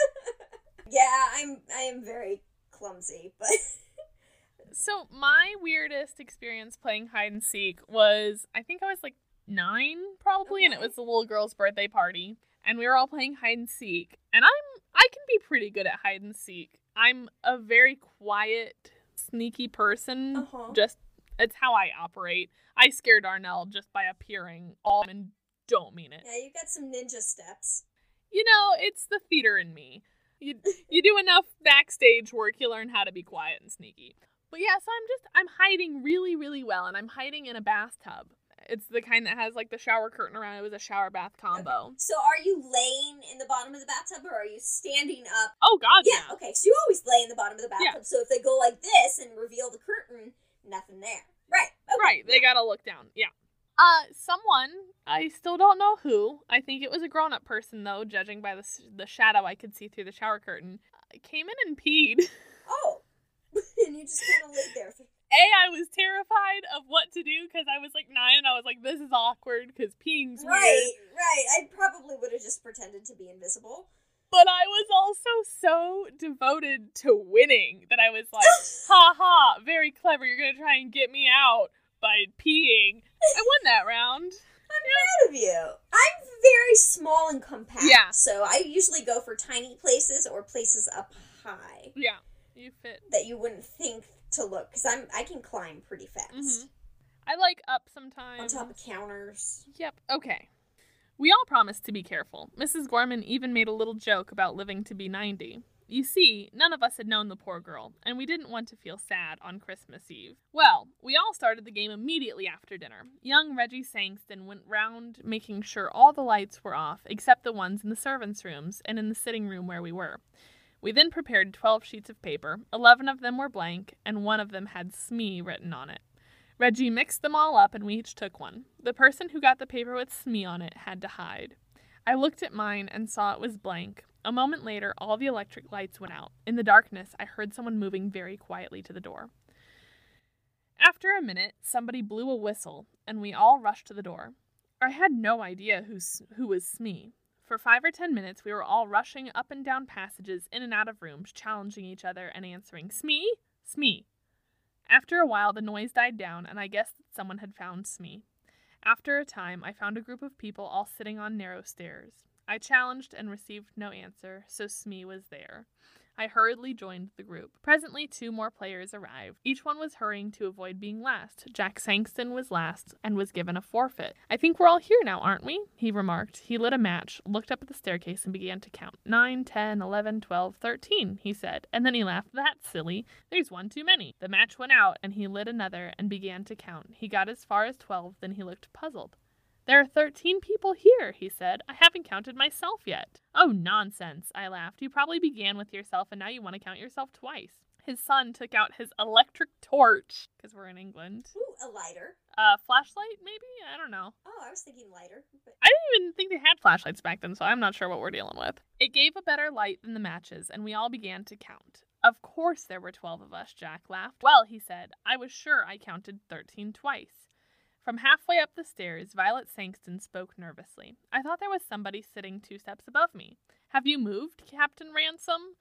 Yeah, I'm I am very clumsy, but So my weirdest experience playing hide and seek was I think I was like nine probably, and it was the little girl's birthday party, and we were all playing hide and seek. And I'm I can be pretty good at hide and seek. I'm a very quiet, sneaky person, Uh-huh. just It's how I operate. I scare Darnell just by appearing all and don't mean it. Yeah, you got some ninja steps. You know, it's the theater in me. You you do enough backstage work, you learn how to be quiet and sneaky. But yeah, so I'm just I'm hiding really, really well, and I'm hiding in a bathtub. It's the kind that has like the shower curtain around it with a shower bath combo. So are you laying in the bottom of the bathtub or are you standing up? Oh God, Yeah, yeah. okay. So you always lay in the bottom of the bathtub. Yeah. So if they go like this and reveal the curtain, nothing there. Right. Okay. Right, they gotta look down. Yeah. Uh, someone I still don't know who. I think it was a grown-up person though, judging by the the shadow I could see through the shower curtain. uh, Came in and peed. Oh. and you just kind of laid there. For, A, I was terrified of what to do because I was like nine and I was like, this is awkward because peeing's right, weird. right. I probably would have just pretended to be invisible. But I was also so devoted to winning that I was like, ha ha, very clever. You're going to try and get me out by peeing. I won that round. I'm proud of you. I'm very small and compact. Yeah. So I usually go for tiny places or places up high Yeah, you fit. that you wouldn't think to look because I'm I can climb pretty fast Mhm. I like up sometimes. on top of counters. Yep. Okay. We all promised to be careful. Mrs. Gorman even made a little joke about living to be 90. You see, none of us had known the poor girl, and we didn't want to feel sad on Christmas Eve. Well, we all started the game immediately after dinner. Young Reggie Sangston went round making sure all the lights were off, except the ones in the servants' rooms and in the sitting room where we were. We then prepared 12 sheets of paper. 11 of them were blank, and one of them had Smee written on it. Reggie mixed them all up and we each took one. The person who got the paper with Smee on it had to hide. I looked at mine and saw it was blank. A moment later, all the electric lights went out. In the darkness, I heard someone moving very quietly to the door. After a minute, somebody blew a whistle, and we all rushed to the door. I had no idea who, who was Smee. For five or ten minutes, we were all rushing up and down passages, in and out of rooms, challenging each other and answering, Smee? Smee. After a while, the noise died down, and I guessed that someone had found Smee. After a time, I found a group of people all sitting on narrow stairs. I challenged and received no answer, so Smee was there. I hurriedly joined the group. Presently, two more players arrived. Each one was hurrying to avoid being last. Jack Sangston was last and was given a forfeit. I think we're all here now, aren't we? He remarked. He lit a match, looked up at the staircase, and began to count. Nine, ten, eleven, twelve, thirteen, he said. And then he laughed. That's silly. There's one too many. The match went out, and he lit another and began to count. He got as far as twelve, then he looked puzzled. There are 13 people here, he said. I haven't counted myself yet. Oh, nonsense, I laughed. You probably began with yourself and now you want to count yourself twice. His son took out his electric torch, because we're in England. Ooh, a lighter. Uh, flashlight, maybe? I don't know. Oh, I was thinking lighter. But I didn't even think they had flashlights back then, so I'm not sure what we're dealing with. It gave a better light than the matches, and we all began to count. Of course there were 12 of us, Jack laughed. Well, he said, I was sure I counted 13 twice. From halfway up the stairs, Violet Sangston spoke nervously. I thought there was somebody sitting two steps above me. Have you moved, Captain Ransom?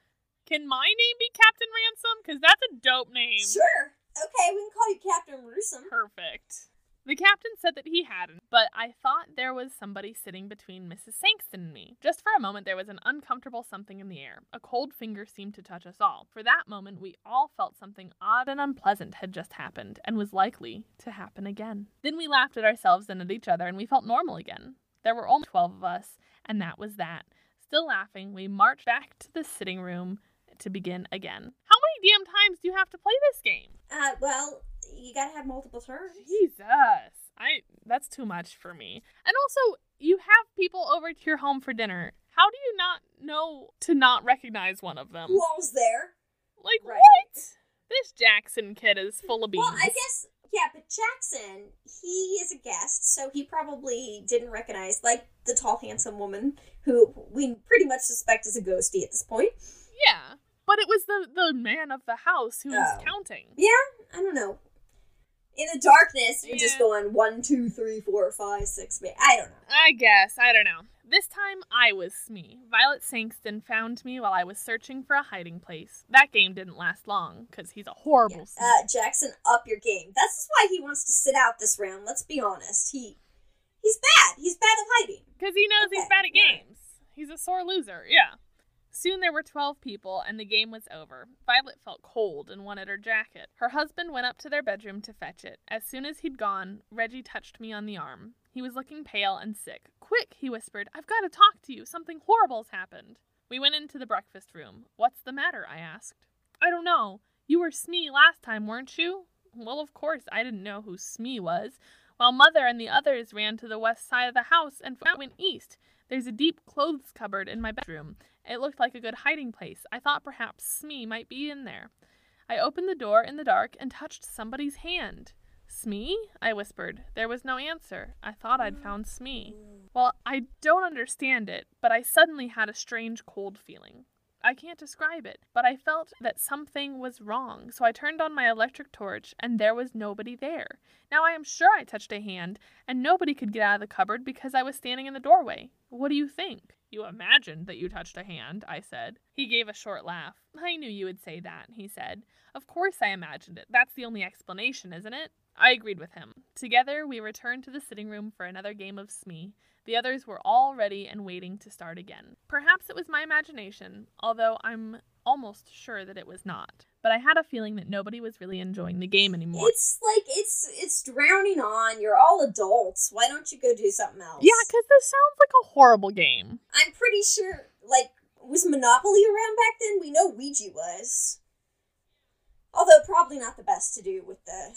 Can my name be Captain Ransom? Because that's a dope name. sure. Okay, we can call you Captain Roosum. Perfect. The captain said that he hadn't, but I thought there was somebody sitting between Mrs. Sangston and me. Just for a moment, there was an uncomfortable something in the air. A cold finger seemed to touch us all. For that moment, we all felt something odd and unpleasant had just happened and was likely to happen again. Then we laughed at ourselves and at each other, and we felt normal again. There were only 12 of us, and that was that. Still laughing, we marched back to the sitting room to begin again. How many damn times do you have to play this game? Uh, well, you gotta have multiple turns. Jesus. I that's too much for me. And also, you have people over to your home for dinner. How do you not know to not recognize one of them? Who all's there? Like Right. what? This Jackson kid is full of beans. Well, I guess yeah, but Jackson, he is a guest, so he probably didn't recognize like the tall, handsome woman who we pretty much suspect is a ghostie at this point. yeah. But it was the the man of the house who was Oh. counting. Yeah, I don't know. In the darkness, you're just going one, two, three, four, five, six. ma- I don't know. I guess. I don't know. This time I was me. Violet Sangston found me while I was searching for a hiding place. That game didn't last long because he's a horrible Yeah. Uh, Jackson, up your game. That's why he wants to sit out this round. Let's be honest. He he's bad. He's bad at hiding. Because he knows he's bad at yeah. games. He's a sore loser. Yeah. Soon there were 12 people, and the game was over. Violet felt cold and wanted her jacket. Her husband went up to their bedroom to fetch it. As soon as he'd gone, Reggie touched me on the arm. He was looking pale and sick. Quick, he whispered. I've got to talk to you. Something horrible's happened. We went into the breakfast room. What's the matter? I asked. I don't know. You were Smee last time, weren't you? Well, of course, I didn't know who Smee was. While Mother and the others ran to the west side of the house and went east. There's a deep clothes cupboard in my bedroom. It looked like a good hiding place. I thought perhaps Smee might be in there. I opened the door in the dark and touched somebody's hand. Smee? I whispered. There was no answer. I thought I'd found Smee. Well, I don't understand it, but I suddenly had a strange cold feeling. I can't describe it, but I felt that something was wrong, so I turned on my electric torch, and there was nobody there. Now I am sure I touched a hand, and nobody could get out of the cupboard because I was standing in the doorway. What do you think? You imagined that you touched a hand, I said. He gave a short laugh. I knew you would say that, he said. Of course I imagined it. That's the only explanation, isn't it? I agreed with him. Together, we returned to the sitting room for another game of Smee. The others were all ready and waiting to start again. Perhaps it was my imagination, although I'm almost sure that it was not. But I had a feeling that nobody was really enjoying the game anymore. It's like it's it's drowning on. You're all adults. Why don't you go do something else? Yeah, because this sounds like a horrible game. I'm pretty sure. Like, was Monopoly around back then? We know Ouija was. Although probably not the best to do with the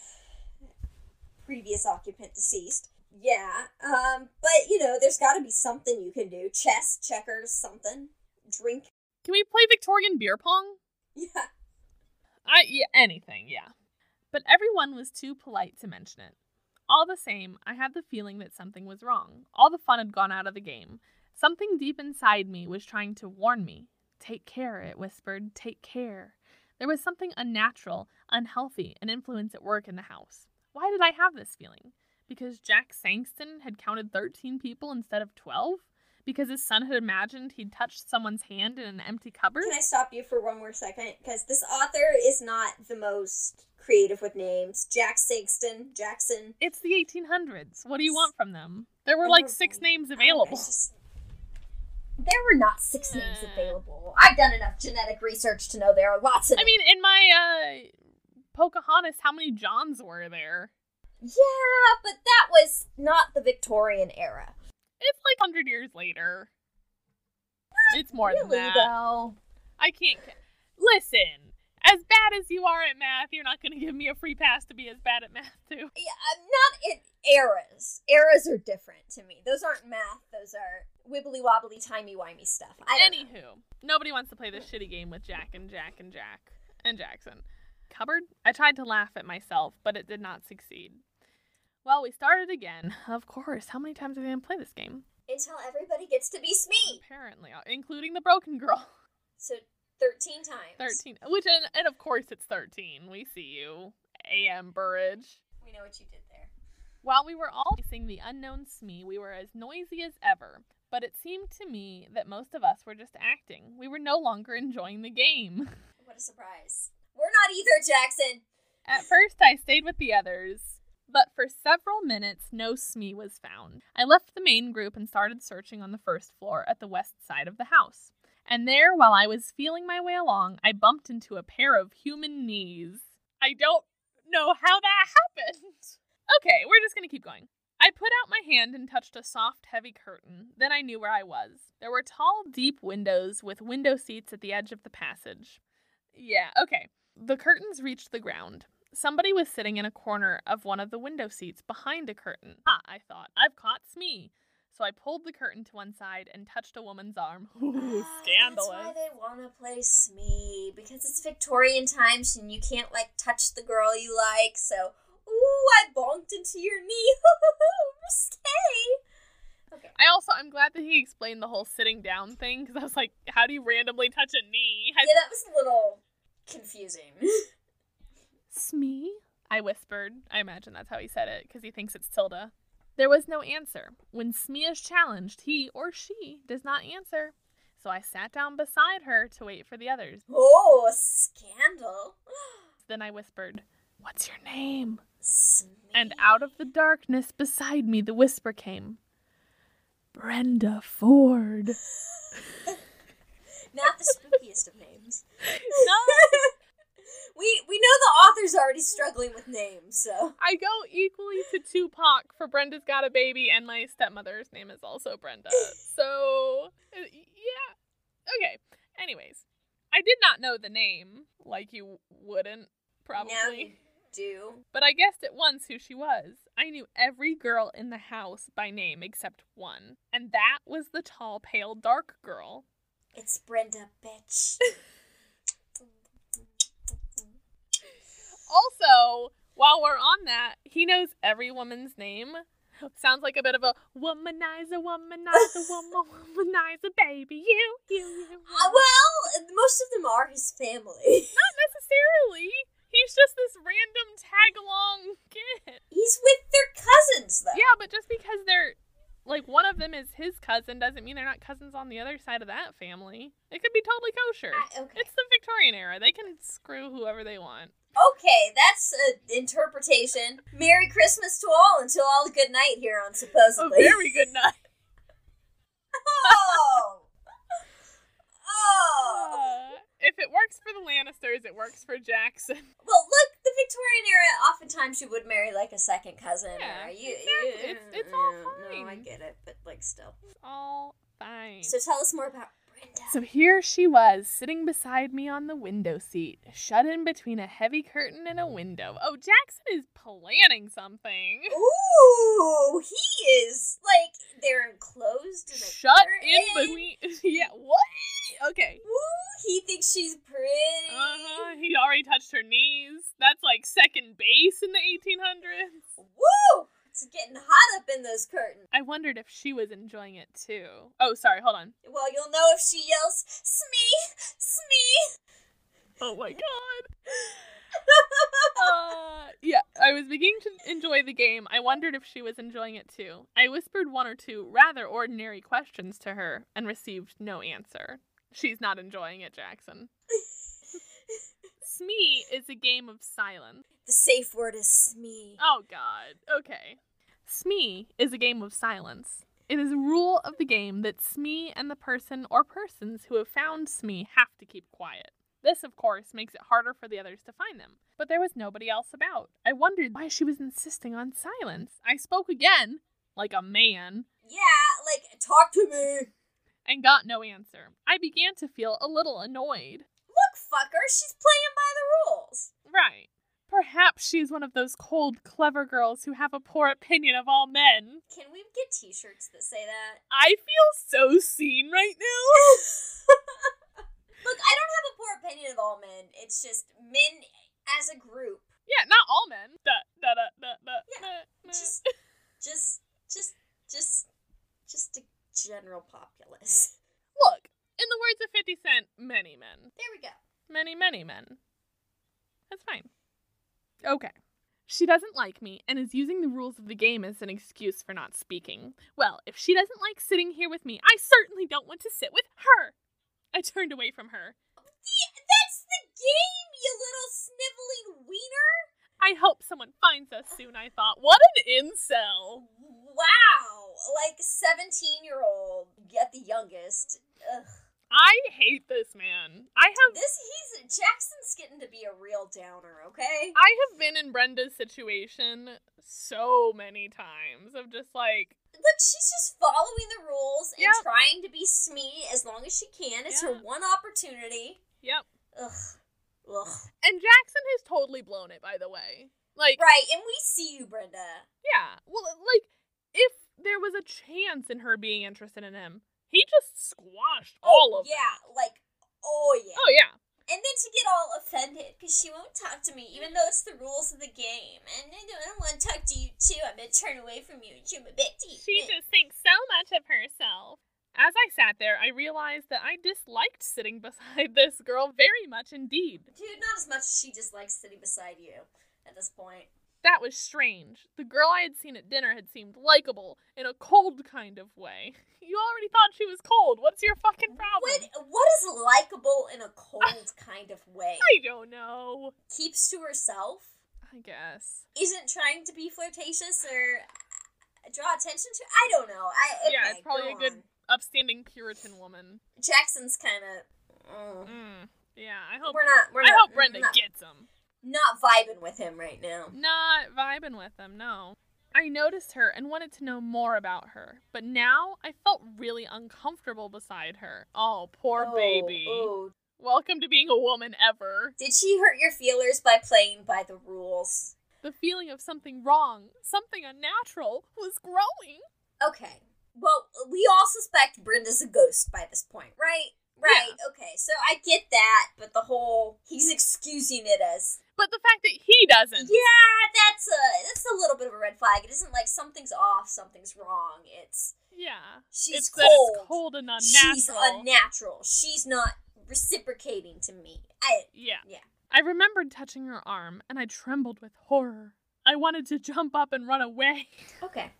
previous occupant deceased. Yeah, um, but you know, there's got to be something you can do. Chess, checkers, something. Drink. Can we play Victorian beer pong? Yeah. I yeah, anything, yeah. But everyone was too polite to mention it. All the same, I had the feeling that something was wrong. All the fun had gone out of the game. Something deep inside me was trying to warn me. Take care, it whispered. Take care. There was something unnatural, unhealthy, an influence at work in the house. Why did I have this feeling? Because Jack Sangston had counted 13 people instead of 12? Because his son had imagined he'd touched someone's hand in an empty cupboard? Can I stop you for one more second? Because this author is not the most creative with names. Jack Sangston, Jackson. It's the 1800s. What do you want from them? There were like six names available. There were not six names Uh. available. I've done enough genetic research to know there are lots of I mean, in my uh Pocahontas, how many Johns were there? Yeah, but that was not the Victorian era. It's like 100 years later. It's more than that. though. I can't. ca- Listen, as bad as you are at math, you're not going to give me a free pass to be as bad at math, too. Yeah, I'm not in eras. Eras are different to me. Those aren't math. Those are wibbly wobbly, timey wimey stuff. I don't know. Anywho, nobody wants to play this shitty game with Jack and Jack and Jack and Jackson. Cupboard? I tried to laugh at myself, but it did not succeed. Well, we started again. Of course. How many times are we going to play this game? Until everybody gets to be Smee. Apparently, uh, including the broken girl. So 13 times. 13. Which, and, and of course, it's 13. We see you, A.M. Burrage. We know what you did there. While we were all facing the unknown Smee, we were as noisy as ever. But it seemed to me that most of us were just acting. We were no longer enjoying the game. What a surprise. We're not either, Jackson. At first, I stayed with the others, but for several minutes, no Smee was found. I left the main group and started searching on the first floor at the west side of the house. And there, while I was feeling my way along, I bumped into a pair of human knees. I don't know how that happened. Okay, we're just gonna keep going. I put out my hand and touched a soft, heavy curtain. Then I knew where I was. There were tall, deep windows with window seats at the edge of the passage. Yeah, okay. The curtains reached the ground. Somebody was sitting in a corner of one of the window seats behind a curtain. Ah, I thought, I've caught Smee. So I pulled the curtain to one side and touched a woman's arm. Ooh, scandalous. That's why they want to play Smee because it's Victorian times and you can't like touch the girl you like. So, ooh, I bonked into your knee. Risque. Okay. I also, I'm glad that he explained the whole sitting down thing because I was like, how do you randomly touch a knee? Has Yeah, that was a little confusing. Smee? I whispered. I imagine that's how he said it because he thinks it's Tilda. There was no answer. When Smee is challenged, he or she does not answer. So I sat down beside her to wait for the others. oh, scandal. Then I whispered, What's your name? Smee. And out of the darkness beside me, the whisper came Brenda Ford. Not the spookiest of names. no, We we know the author's already struggling with names, so I go equally to Tupac for Brenda's Got a Baby, and my stepmother's name is also Brenda. So, uh, yeah. Okay. Anyways, I did not know the name, like you wouldn't, probably. now you do. But I guessed at once who she was. I knew every girl in the house by name except one, and that was the tall, pale, dark girl. It's Brenda, bitch. Also, while we're on that, he knows every woman's name. Sounds like a bit of a womanizer, womanizer, woman, womanizer, baby. You, you, you. Uh, well, most of them are his family. Not necessarily. He's just this random tag along kid. He's with their cousins, though. Yeah, but just because they're like one of them is his cousin doesn't mean they're not cousins on the other side of that family. It could be totally kosher. I- okay. It's the Victorian era. They can screw whoever they want. Okay, that's an interpretation. Merry Christmas to all until all a good night here on A supposedly. very good night. oh. Oh. Uh, if it works for the Lannisters, it works for Jackson. Well, look, the Victorian era. Oftentimes, you would marry like a second cousin. Yeah, or you, exactly. you- It's- it's all No, I get it, but like still. It's all fine. So tell us more about Brenda. So here she was, sitting beside me on the window seat, shut in between a heavy curtain and a window. Oh, Jackson is planning something. Ooh, he is like they're enclosed in a Shut in curtain. between. yeah, what? Okay. Ooh, he thinks she's pretty. Uh huh. He already touched her knees. That's like second base in the 1800s. Woo! It's getting hot up in those curtains. I wondered if she was enjoying it too. Oh, sorry. Hold on. Well, you'll know if she yells, "Smee, Smee." Oh my god. uh, yeah, I was beginning to enjoy the game. I wondered if she was enjoying it too. I whispered one or two rather ordinary questions to her and received no answer. She's not enjoying it, Jackson. Smee is a game of silence. The safe word is Smee. Oh god. Okay. Smee is a game of silence. It is a rule of the game that Smee and the person or persons who have found Smee have to keep quiet. This, of course, makes it harder for the others to find them. But there was nobody else about. I wondered why she was insisting on silence. I spoke again, like a man, Yeah, like talk to me. and got no answer. I began to feel a little annoyed. Fucker, she's playing by the rules. Right. Perhaps she's one of those cold, clever girls who have a poor opinion of all men. Can we get T-shirts that say that? I feel so seen right now. Look, I don't have a poor opinion of all men. It's just men as a group. Yeah, not all men. Da, da, da, da, da, Yeah, da, da. Just, just, just, just, just a general populace. Look, in the words of 50 Cent, many men. There we go. Many, many men. That's fine. Okay. She doesn't like me and is using the rules of the game as an excuse for not speaking. Well, if she doesn't like sitting here with me, I certainly don't want to sit with her. I turned away from her. Yeah, that's the game, you little sniveling wiener. I hope someone finds us soon, I thought. What an incel! Wow, like seventeen-year-old at the youngest. Ugh. I hate this man. I have This he's Jackson's getting to be a real downer. Okay. I have been in Brenda's situation so many times of just like, Look, she's just following the rules and Yep. trying to be Smee as long as she can. It's her one opportunity. yep. Ugh. Ugh. And Jackson has totally blown it, by the way. Like, Right, and we see you, Brenda. yeah. Well, like, if there was a chance in her being interested in him, he just squashed oh, all of them. yeah, that. like oh yeah. Oh, yeah. And then to get all offended because she won't talk to me, even though it's the rules of the game. And I don't, want to talk to you too. I'm gonna turn away from you and chew my bit teeth. She just thinks so much of herself. As I sat there, I realized that I disliked sitting beside this girl very much indeed. Dude, not as much as she dislikes sitting beside you at this point. That was strange. The girl I had seen at dinner had seemed likable in a cold kind of way. You already thought she was cold. What's your fucking problem? What what is likable in a cold kind of way? I don't know. Keeps to herself, I guess. isn't trying to be flirtatious or draw attention to. I don't know. I okay, yeah, it's probably go a good on. upstanding Puritan woman. Jackson's kind of mm. Mm, yeah, I hope. we're not. We're I not, hope Brenda not, gets him. Not vibing with him right now. Not vibing with him. No. I noticed her and wanted to know more about her, but now I felt really uncomfortable beside her. Oh, poor Oh, baby. oh. Welcome to being a woman ever. Did she hurt your feelers by playing by the rules? The feeling of something wrong, something unnatural, was growing. Okay. Well, we all suspect Brenda's a ghost by this point, right? Right. Okay. So I get that, but the whole he's excusing it as But the fact that he doesn't. yeah, that's a that's a little bit of a red flag. It isn't like something's off, something's wrong. It's Yeah. she's it's cold. cold and unnatural. She's unnatural. She's not reciprocating to me. I Yeah. Yeah. I remembered touching her arm, and I trembled with horror. I wanted to jump up and run away. okay.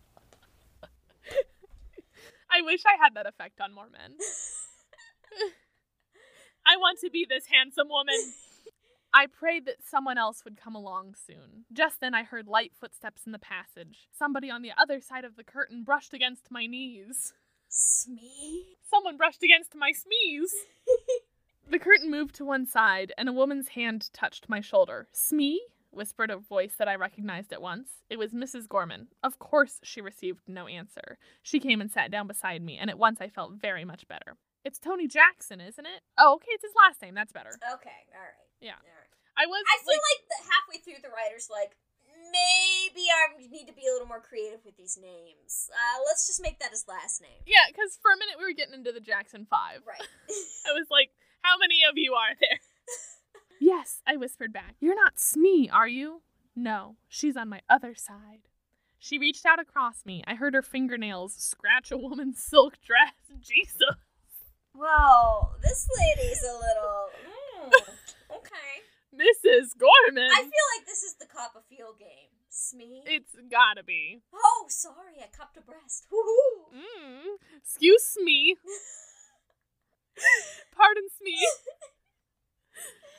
I wish I had that effect on more men. I want to be this handsome woman. I prayed that someone else would come along soon. Just then, I heard light footsteps in the passage. Somebody on the other side of the curtain brushed against my knees. Smee. Someone brushed against my smees. the curtain moved to one side, and a woman's hand touched my shoulder. Smee? whispered a voice that I recognized at once. It was Mrs. Gorman. Of course, she received no answer. She came and sat down beside me, and at once I felt very much better. It's Tony Jackson, isn't it? Oh, okay, it's his last name. That's better. Okay. All right. Yeah. All right. I was. I feel like, like, halfway through the writer's like, maybe I need to be a little more creative with these names. Uh, let's just make that his last name. yeah, because for a minute we were getting into the Jackson Five. Right. I was like, how many of you are there? yes, I whispered back. You're not Smee, are you? No, she's on my other side. She reached out across me. I heard her fingernails scratch a woman's silk dress. Jesus. well, this lady's a little. mm, okay. Mrs. Gorman. I feel like this is the Copperfield game. Smee. It's gotta be. oh, sorry, I cupped a breast. Woohoo! Mm. Excuse me. Pardon me.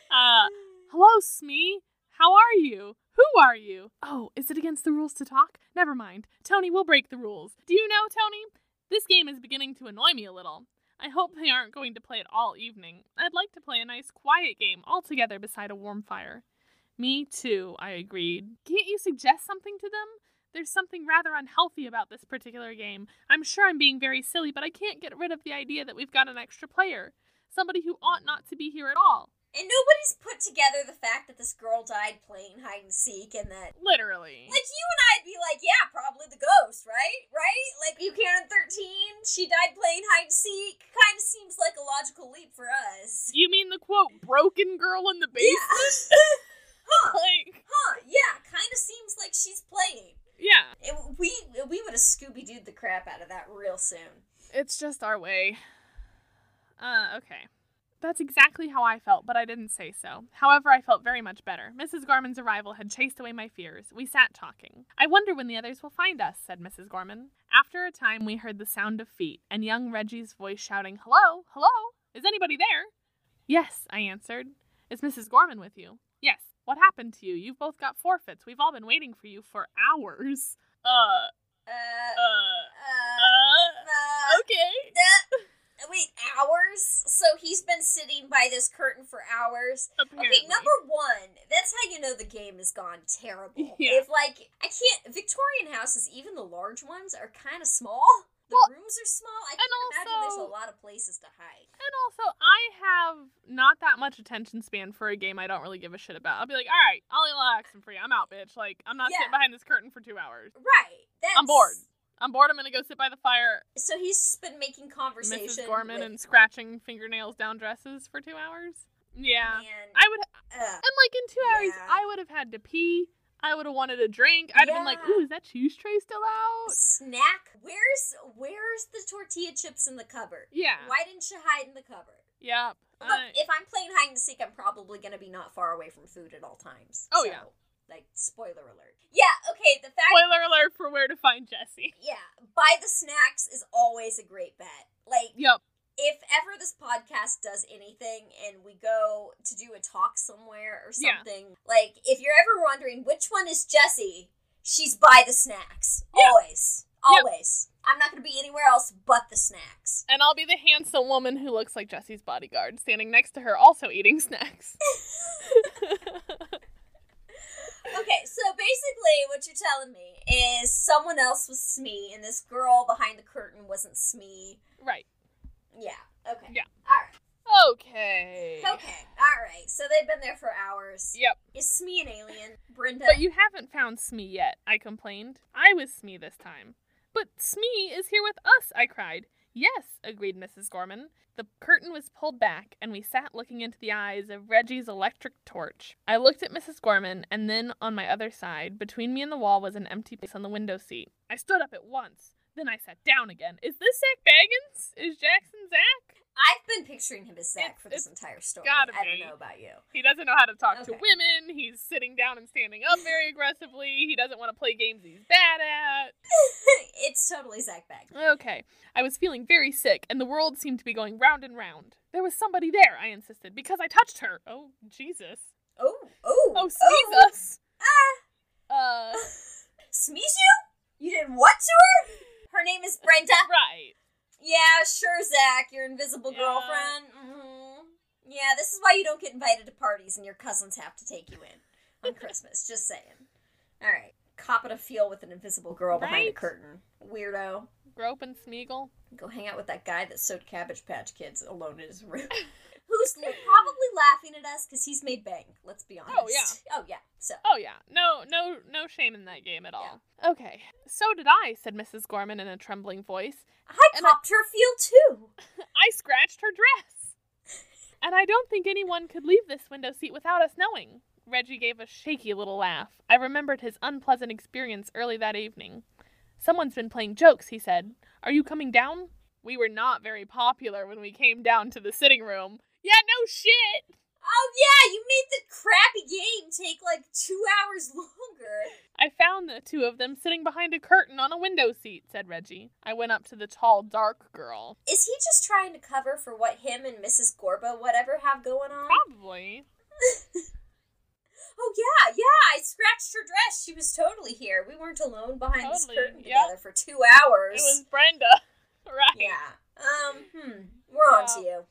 Uh, hello, Smee. How are you? Who are you? Oh, is it against the rules to talk? Never mind. Tony we'll break the rules. Do you know, Tony? This game is beginning to annoy me a little. I hope they aren't going to play it all evening. I'd like to play a nice, quiet game all together beside a warm fire. Me too, I agreed. Can't you suggest something to them? There's something rather unhealthy about this particular game. I'm sure I'm being very silly, but I can't get rid of the idea that we've got an extra player. Somebody who ought not to be here at all. And nobody's put together the fact that this girl died playing hide and seek and that. Literally. Like, you and I'd be like, yeah, probably the ghost, right? Right? Like, Buchanan 13, she died playing hide and seek. Kind of seems like a logical leap for us. You mean the quote, broken girl in the basement? Yeah. huh. Like, Huh. Yeah, kind of seems like she's playing. yeah. It, we we would have Scooby Dooed the crap out of that real soon. It's just our way. Uh, okay. That's exactly how I felt, but I didn't say so. However, I felt very much better. Mrs. Gorman's arrival had chased away my fears. We sat talking. I wonder when the others will find us, said Mrs. Gorman. After a time, we heard the sound of feet and young Reggie's voice shouting, Hello, hello, is anybody there? Yes, I answered. Is Mrs. Gorman with you? Yes. What happened to you? You've both got forfeits. We've all been waiting for you for hours. Uh, Uh, uh, uh, uh, uh, okay. wait, hours? So he's been sitting by this curtain for hours. Apparently. Okay, number one, that's how you know the game has gone terrible. Yeah. If like I can't Victorian houses, even the large ones are kind of small. The Well, rooms are small. I can't imagine there's a lot of places to hide. And also, I have not that much attention span for a game I don't really give a shit about. I'll be like, all right, I'll relax and for you. I'm out, bitch. Like, I'm not Yeah. sitting behind this curtain for two hours. Right. That's, I'm bored. I'm bored. I'm gonna go sit by the fire, So he's just been making conversation. Mrs. Gorman, with, and scratching fingernails down dresses for two hours. Yeah, man, I would. uh, And like in two hours, Yeah. I would have had to pee. I would have wanted a drink. I'd have been like, Yeah. ooh, is that cheese tray still out? snack. Where's where's the tortilla chips in the cupboard? Yeah. Why didn't you hide in the cupboard? Yep. Look, I- if I'm playing hide and seek, I'm probably gonna be not far away from food at all times. Oh, So, yeah. Like spoiler alert. Yeah. Okay. The fact. Spoiler alert for where to find Jesse. Yeah. Buy the snacks is always a great bet. Like Yep. if ever this podcast does anything and we go to do a talk somewhere or Yeah. something, like if you're ever wondering which one is Jessie, she's by the snacks. Yeah. Always. Always. I'm not going to be anywhere else but the snacks. And I'll be the handsome woman who looks like Jesse's bodyguard, standing next to her, also eating snacks. Okay, so basically, what you're telling me is someone else was Smee, and this girl behind the curtain wasn't Smee. right. Yeah. Okay. Yeah. All right. Okay. Okay. All right. So they've been there for hours. Yep. Is Smee an alien? Brenda. But you haven't found Smee yet, I complained. I was Smee this time. But Smee is here with us, I cried. Yes, agreed Mrs. Gorman. The curtain was pulled back, and we sat looking into the eyes of Reggie's electric torch. I looked at Mrs. Gorman, and then on my other side, between me and the wall, was an empty place on the window seat. I stood up at once. Then I sat down again. Is this Zak Bagans? Is Jackson Zach? I've been picturing him as Zach for this entire story. gotta I don't know about you. He doesn't know how to talk to women. He's sitting down and standing up very aggressively. He doesn't want to play games he's bad at. it's totally Zach Bag. Okay. I was feeling very sick, and the world seemed to be going round and round. There was somebody there, I insisted, because I touched her. Oh, Jesus. Oh, oh, Oh, sneeze us. Ah, Uh, sneeze you? You did what to her? Her name is Brenda. right. Yeah, sure, Zach, your invisible Yeah. girlfriend. hmm Yeah, this is why you don't get invited to parties and your cousins have to take you in on Christmas. Just saying. All right, copping a feel with an invisible girl behind a curtain. Weirdo. Grope and Smeagol. Go hang out with that guy that sewed Cabbage Patch Kids alone in his room. Who's probably laughing at us because he's made bank. Let's be honest. Oh, yeah. Oh yeah. So Oh yeah, no, no, no shame in that game at all. Okay, so did I," said Mrs. Gorman in a trembling voice. I And I- copped her feel too. I scratched her dress. And I don't think anyone could leave this window seat without us knowing. Reggie gave a shaky little laugh. I remembered his unpleasant experience early that evening. Someone's been playing jokes, he said. Are you coming down? We were not very popular when we came down to the sitting room. Yeah, no shit! Oh yeah, you made the crappy game take like two hours longer. I found the two of them sitting behind a curtain on a window seat, said Reggie. I went up to the tall, dark girl. Is he just trying to cover for what him and Mrs. Gorba whatever have going on? Probably. Oh yeah, yeah. I scratched her dress. She was totally here. We weren't alone behind this Totally, curtain yep. together for two hours. It was Brenda. Right. Yeah. Um. Hmm. We're on to you.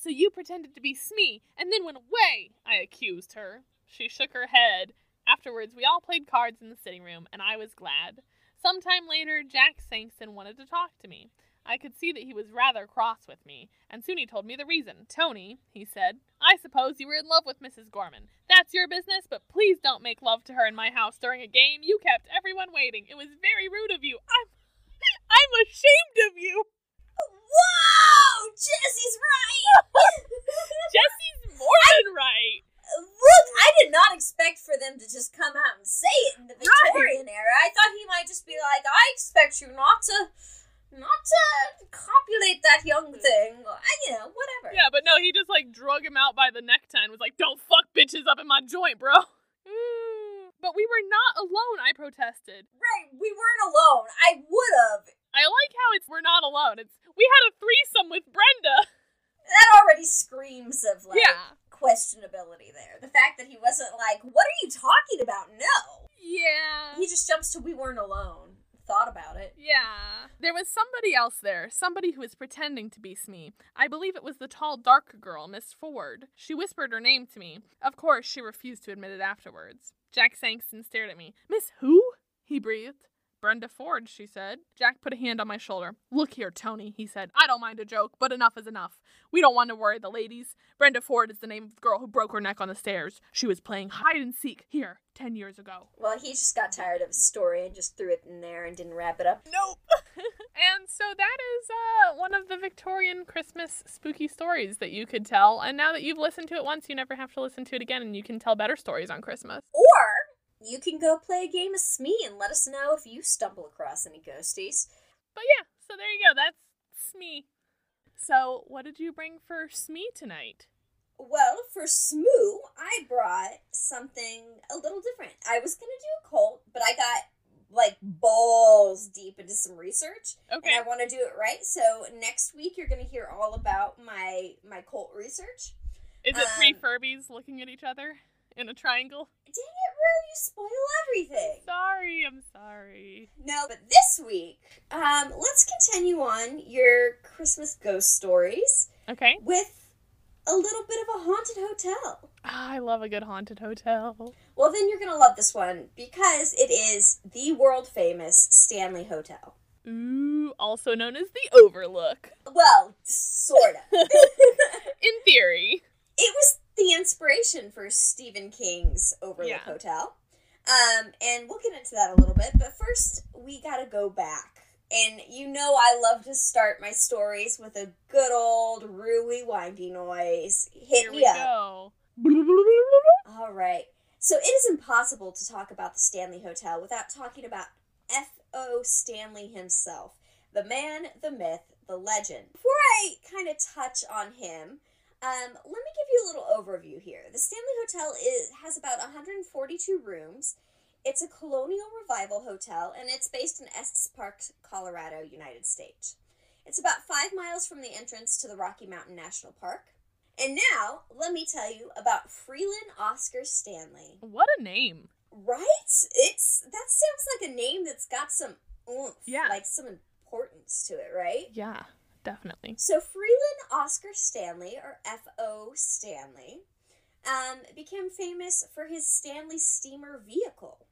So you pretended to be Smee and then went away, I accused her. She shook her head. Afterwards, we all played cards in the sitting room, and I was glad. Sometime later, Jack Sangston wanted to talk to me. I could see that he was rather cross with me, and soon he told me the reason. Tony, he said, I suppose you were in love with Mrs. Gorman. That's your business, but please don't make love to her in my house during a game. You kept everyone waiting. It was very rude of you. I'm I'm ashamed of you. Jesse's right. Jesse's more than right. Look, I did not expect for them to just come out and say it in the Right. Victorian era. I thought he might just be like, "I expect you not to, not to copulate that young thing." You know, whatever. Yeah, but no, he just like drug him out by the necktie and was like, "Don't fuck bitches up in my joint, bro." Mm. But we were not alone. I protested. Right, we weren't alone. I would have. I like how it's we're not alone. It's we had a threesome with Brenda. That already screams of like Yeah. questionability there. The fact that he wasn't like, "What are you talking about?" No, Yeah. he just jumps to "We weren't alone." Thought about it. Yeah. There was somebody else there, somebody who was pretending to be Smee. I believe it was the tall, dark girl, Miss Ford. She whispered her name to me. Of course, she refused to admit it afterwards. Jack Sangston stared at me. Miss who? He breathed. Brenda Ford, she said. Jack put a hand on my shoulder. Look here, Tony, he said. I don't mind a joke, but enough is enough. We don't want to worry the ladies. Brenda Ford is the name of the girl who broke her neck on the stairs. She was playing hide and seek here ten years ago. Well, he just got tired of his story and just threw it in there and didn't wrap it up. Nope. and so that is uh, one of the Victorian Christmas spooky stories that you could tell. And now that you've listened to it once, you never have to listen to it again, and you can tell better stories on Christmas. Or you can go play a game of Smee and let us know if you stumble across any ghosties. But yeah, so there you go. That's Smee. So, what did you bring for Smee tonight? Well, for Smoo, I brought something a little different. I was gonna do a cult, but I got like balls deep into some research, Okay. and I want to do it right. So next week, you're gonna hear all about my my cult research. Is it three um, Furbies looking at each other in a triangle? Dang it, Rue, you spoil everything. Sorry, I'm sorry. No, but this week, um, let's continue on your Christmas ghost stories Okay. with a little bit of a haunted hotel. Ah, I love a good haunted hotel. Well, then you're gonna love this one because it is the world famous Stanley Hotel. Ooh, also known as the Overlook. Well, sorta. In theory. it was the inspiration for Stephen King's Overlook Yeah. Hotel. Um, and we'll get into that a little bit, but first we gotta go back. And you know I love to start my stories with a good old ruey windy noise. Hit Here me we up. go. All right. So it is impossible to talk about the Stanley Hotel without talking about F.O. Stanley himself. The man, the myth, the legend. Before I kind of touch on him, um, let me give you a little overview here. The Stanley Hotel is, has about 142 rooms. It's a colonial revival hotel, and it's based in Estes Park, Colorado, United States. It's about five miles from the entrance to the Rocky Mountain National Park. And now, let me tell you about Freeland Oscar Stanley. What a name. Right? It's that sounds like a name that's got some oomph, Yeah. like some importance to it, right? Yeah, definitely. So Freeland Oscar Stanley, or F.O. Stanley, um, became famous for his Stanley steamer vehicle.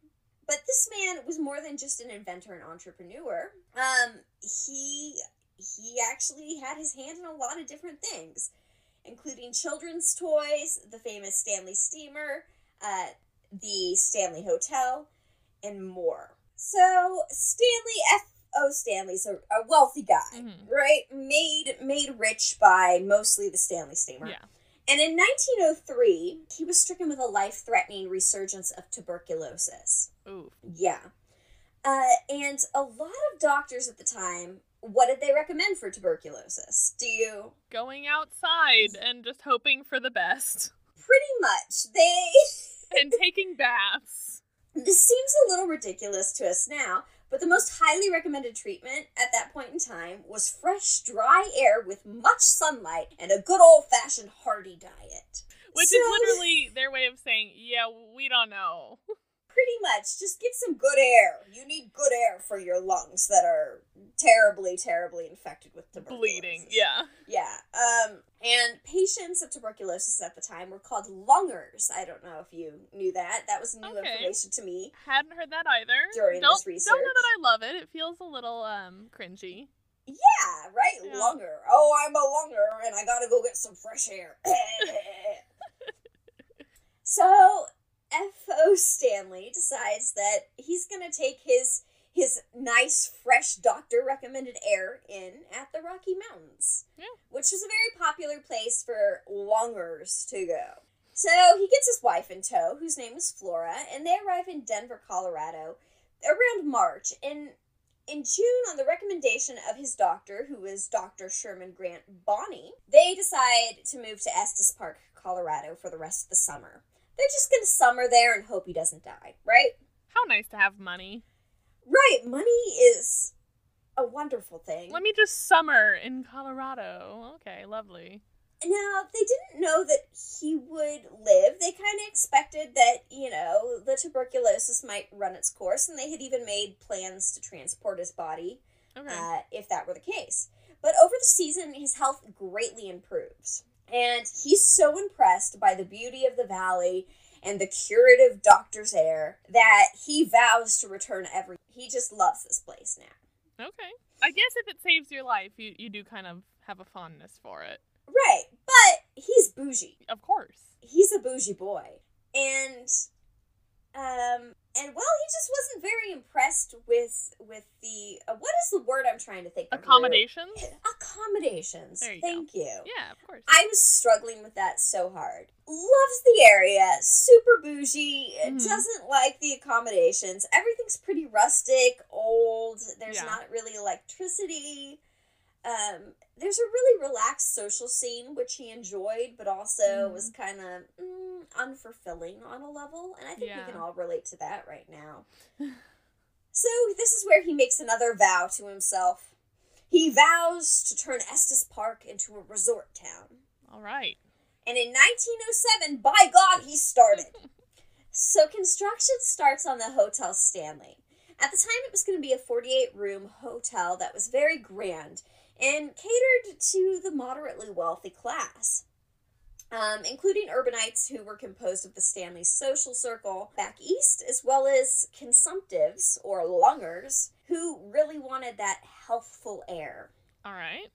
But this man was more than just an inventor and entrepreneur. Um, he he actually had his hand in a lot of different things, including children's toys, the famous Stanley steamer, uh, the Stanley Hotel, and more. So Stanley F. O. Stanley's a, a wealthy guy, Mhm. right? Made made rich by mostly the Stanley steamer. Yeah. And in 1903, he was stricken with a life threatening resurgence of tuberculosis. Ooh. Yeah. Uh, and a lot of doctors at the time, what did they recommend for tuberculosis? Do you? Going outside and just hoping for the best. Pretty much. They. And taking baths. this seems a little ridiculous to us now, but the most highly recommended treatment at that point in time was fresh, dry air with much sunlight and a good old fashioned hearty diet. Which So- is literally their way of saying, yeah, we don't know. pretty much just get some good air. You need good air for your lungs that are terribly, terribly infected with tuberculosis. Bleeding. Yeah. Yeah. Um, and patients of tuberculosis at the time were called lungers. I don't know if you knew that. That was new Okay. information to me. Hadn't heard that either. During don't, this Don't know that I love it. It feels a little um cringy. Yeah, right? Yeah. Lunger. Oh, I'm a lunger and I gotta go get some fresh air. so, F.O. Stanley decides that he's gonna take his his nice, fresh doctor recommended air in at the Rocky Mountains, Yeah. which is a very popular place for lungers to go. So he gets his wife in tow, whose name is Flora, and they arrive in Denver, Colorado around March. And in June, on the recommendation of his doctor, who is Dr. Sherman Grant Bonney, they decide to move to Estes Park, Colorado for the rest of the summer. They're just going to summer there and hope he doesn't die, right? How nice to have money. Right, money is a wonderful thing. Let me just summer in Colorado. Okay, lovely. Now, they didn't know that he would live. They kind of expected that, you know, the tuberculosis might run its course, and they had even made plans to transport his body Okay. uh, if that were the case. But over the season, his health greatly improves. And he's so impressed by the beauty of the valley and the curative doctor's air that he vows to return every. He just loves this place now. okay. I guess if it saves your life, you, you do kind of have a fondness for it. Right, but he's bougie. Of course. He's a bougie boy. And um and well, he just wasn't very impressed with with the uh, what is the word I'm trying to think of? Accommodations? Accommodations. You go. Thank you. Yeah, of course. I was struggling with that so hard. Loves the area, super bougie, Mhm. doesn't like the accommodations. Everything's pretty rustic, old. There's Yeah. not really electricity. Um, there's a really relaxed social scene which he enjoyed, but also Mhm. was kind of mm, unfulfilling on a level. And I think Yeah. we can all relate to that right now. so this is where he makes another vow to himself. He vows to turn Estes Park into a resort town. All right. And in 1907, by God, he started. so construction starts on the Hotel Stanley. At the time, it was going to be a 48 room hotel that was very grand and catered to the moderately wealthy class. Um, including urbanites who were composed of the Stanley social circle back east, as well as consumptives or lungers who really wanted that healthful air. All right.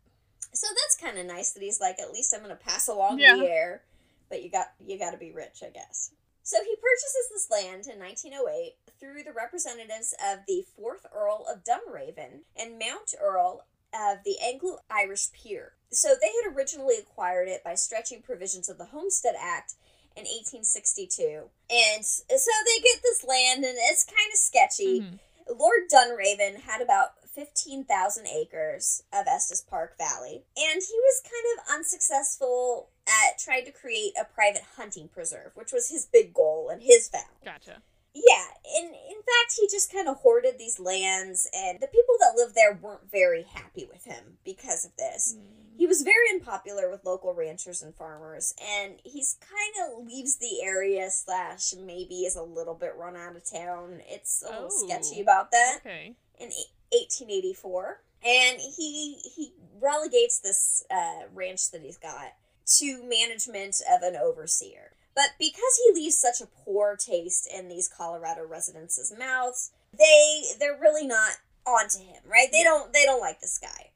So that's kind of nice that he's like, at least I'm going to pass along Yeah. the air, but you got you got to be rich, I guess. So he purchases this land in 1908 through the representatives of the fourth Earl of Dunraven and Mount Earl of the Anglo-Irish peer. So they had originally acquired it by stretching provisions of the Homestead Act in 1862, and so they get this land, and it's kind of sketchy. Mhm. Lord Dunraven had about 15,000 acres of Estes Park Valley, and he was kind of unsuccessful at trying to create a private hunting preserve, which was his big goal and his vow. Gotcha. Yeah, and in fact, he just kind of hoarded these lands, and the people that lived there weren't very happy with him because of this. He was very unpopular with local ranchers and farmers, and he's kind of leaves the area slash maybe is a little bit run out of town. It's a little Oh. sketchy about that Okay. in 1884, and he he relegates this uh, ranch that he's got to management of an overseer. But because he leaves such a poor taste in these Colorado residents' mouths, they they're really not onto him, right? They don't they don't like this guy.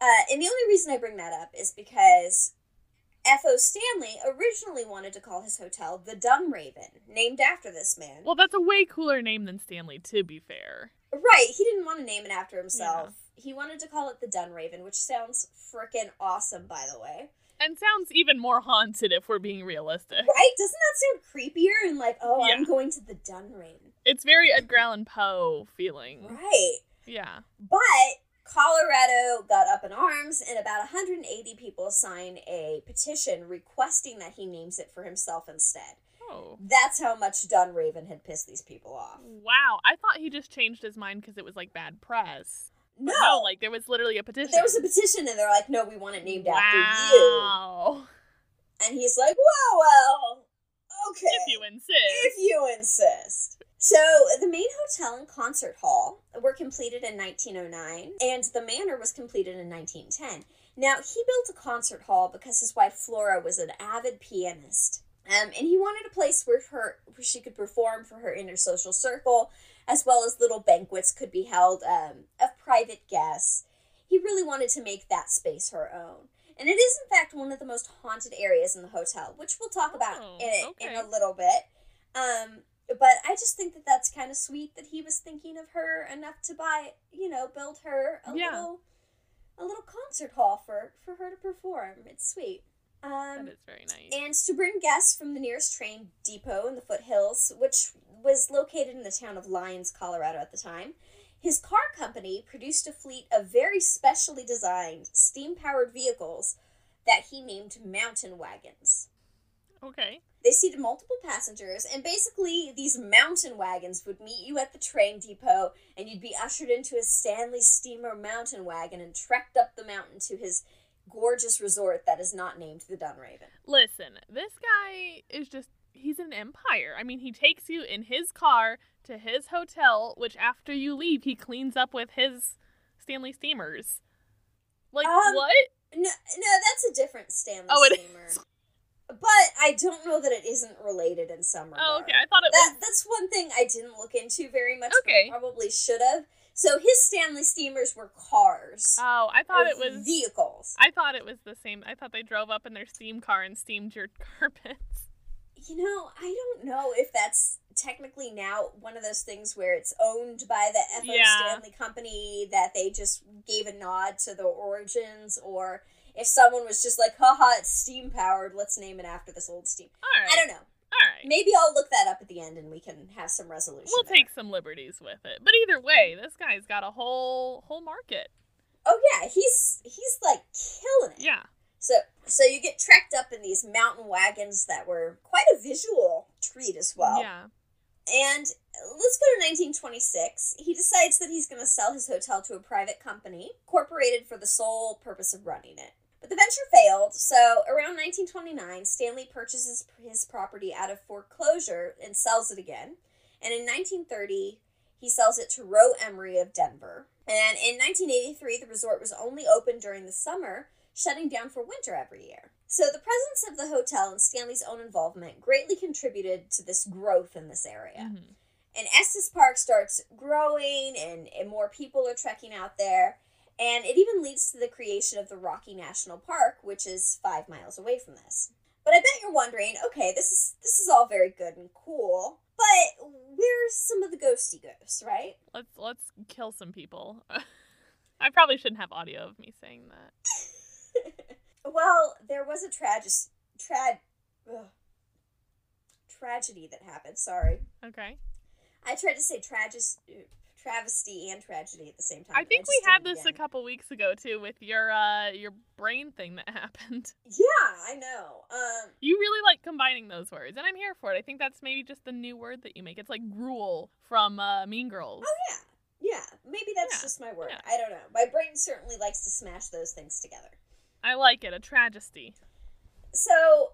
Uh, and the only reason I bring that up is because F.O. Stanley originally wanted to call his hotel the Dunraven, named after this man. Well, that's a way cooler name than Stanley, to be fair. Right, he didn't want to name it after himself. He wanted to call it the Dunraven, which sounds freaking awesome, by the way. And sounds even more haunted if we're being realistic. Right? Doesn't that sound creepier and like, oh, I'm going to the Dunraven? It's very Edgar Allan Poe feeling. Right. Yeah. But Colorado got up in arms, and about 180 people signed a petition requesting that he names it for himself instead. Oh. That's how much Dunraven had pissed these people off. Wow. I thought he just changed his mind because it was like bad press. No, no, like there was literally a petition. there was a petition, and they're like, no, we want it named after you. Wow. And he's like, well, well, okay. If you insist. If you insist. So, the main hotel and concert hall were completed in 1909, and the manor was completed in 1910. Now, he built a concert hall because his wife Flora was an avid pianist. Um, and he wanted a place where her where she could perform for her inner social circle, as well as little banquets could be held um, of private guests. He really wanted to make that space her own. And it is, in fact, one of the most haunted areas in the hotel, which we'll talk about Oh, in, in okay. a little bit. Um, but I just think that that's kind of sweet that he was thinking of her enough to buy, you know, build her a Yeah. little, a little concert hall for for her to perform. It's sweet. Um, that is very nice. and to bring guests from the nearest train depot in the foothills, which was located in the town of Lyons, Colorado at the time, his car company produced a fleet of very specially designed steam powered vehicles that he named mountain wagons. okay. They seated multiple passengers, and basically, these mountain wagons would meet you at the train depot, and you'd be ushered into a Stanley Steamer mountain wagon and trekked up the mountain to his gorgeous resort that is not named the Dunraven. Listen, this guy is just he's an empire. I mean, he takes you in his car to his hotel, which after you leave, he cleans up with his Stanley steamers. Like Um, what? No, no, that's a different Stanley Oh, steamer. But I don't know that it isn't related in some regard. Oh, okay. I thought it That was that's one thing I didn't look into very much. but Okay. probably should have. So his Stanley steamers were cars. Oh, I thought it was vehicles. I thought it was the same. I thought they drove up in their steam car and steamed your carpets. You know, I don't know if that's technically now one of those things where it's owned by the F.O. Yeah. Stanley Company that they just gave a nod to the origins, or if someone was just like, haha, it's steam powered, let's name it after this old steam. All right. I don't know. All right. Maybe I'll look that up at the end and we can have some resolution. We'll there. take some liberties with it. But either way, this guy's got a whole whole market. Oh yeah, he's he's like killing it. Yeah. So so you get trekked up in these mountain wagons that were quite a visual treat as well. yeah. And let's go to 1926. He decides that he's going to sell his hotel to a private company, incorporated for the sole purpose of running it. The venture failed, so around 1929, Stanley purchases his property out of foreclosure and sells it again. And in 1930, He sells it to Roe Emery of Denver. And in 1983, the resort was only open during the summer, shutting down for winter every year. So the presence of the hotel and Stanley's own involvement greatly contributed to this growth in this area. Mhm. And Estes Park starts growing, and, and more people are trekking out there. And it even leads to the creation of the Rocky National Park, which is five miles away from this. But I bet you're wondering, okay, this is this is all very good and cool, but where's some of the ghosty ghosts, right? Let's let's kill some people. I probably shouldn't have audio of me saying that. Well, there was a tragic trad ugh, tragedy that happened. Sorry, Okay. I tried to say tragis, travesty and tragedy at the same time. I think just we had this a couple weeks ago too with your uh your brain thing that happened. Yeah, I know. Um, You really like combining those words, and I'm here for it. I think that's maybe just the new word that you make. It's like grool from uh, Mean Girls. oh yeah, yeah. Maybe that's Yeah, just my word. yeah. I don't know. My brain certainly likes to smash those things together. I like it. A tragedy. So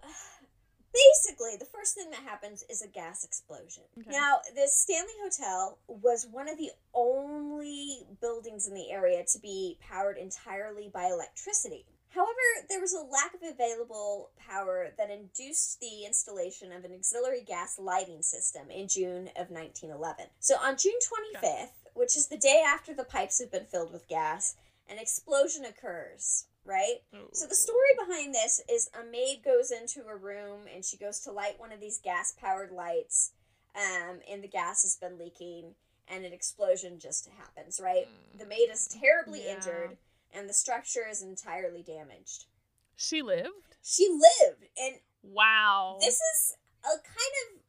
basically, the first thing that happens is a gas explosion. Okay. Now, this Stanley Hotel was one of the only buildings in the area to be powered entirely by electricity. However, there was a lack of available power that induced the installation of an auxiliary gas lighting system in June of 1911. So on June 25th, which is the day after the pipes have been filled with gas, an explosion occurs, right? So the story behind this is a maid goes into a room and she goes to light one of these gas powered lights, um, and the gas has been leaking, and an explosion just happens. Right, the maid is terribly Yeah. injured, and the structure is entirely damaged. She lived. She lived, and Wow. this is a kind of.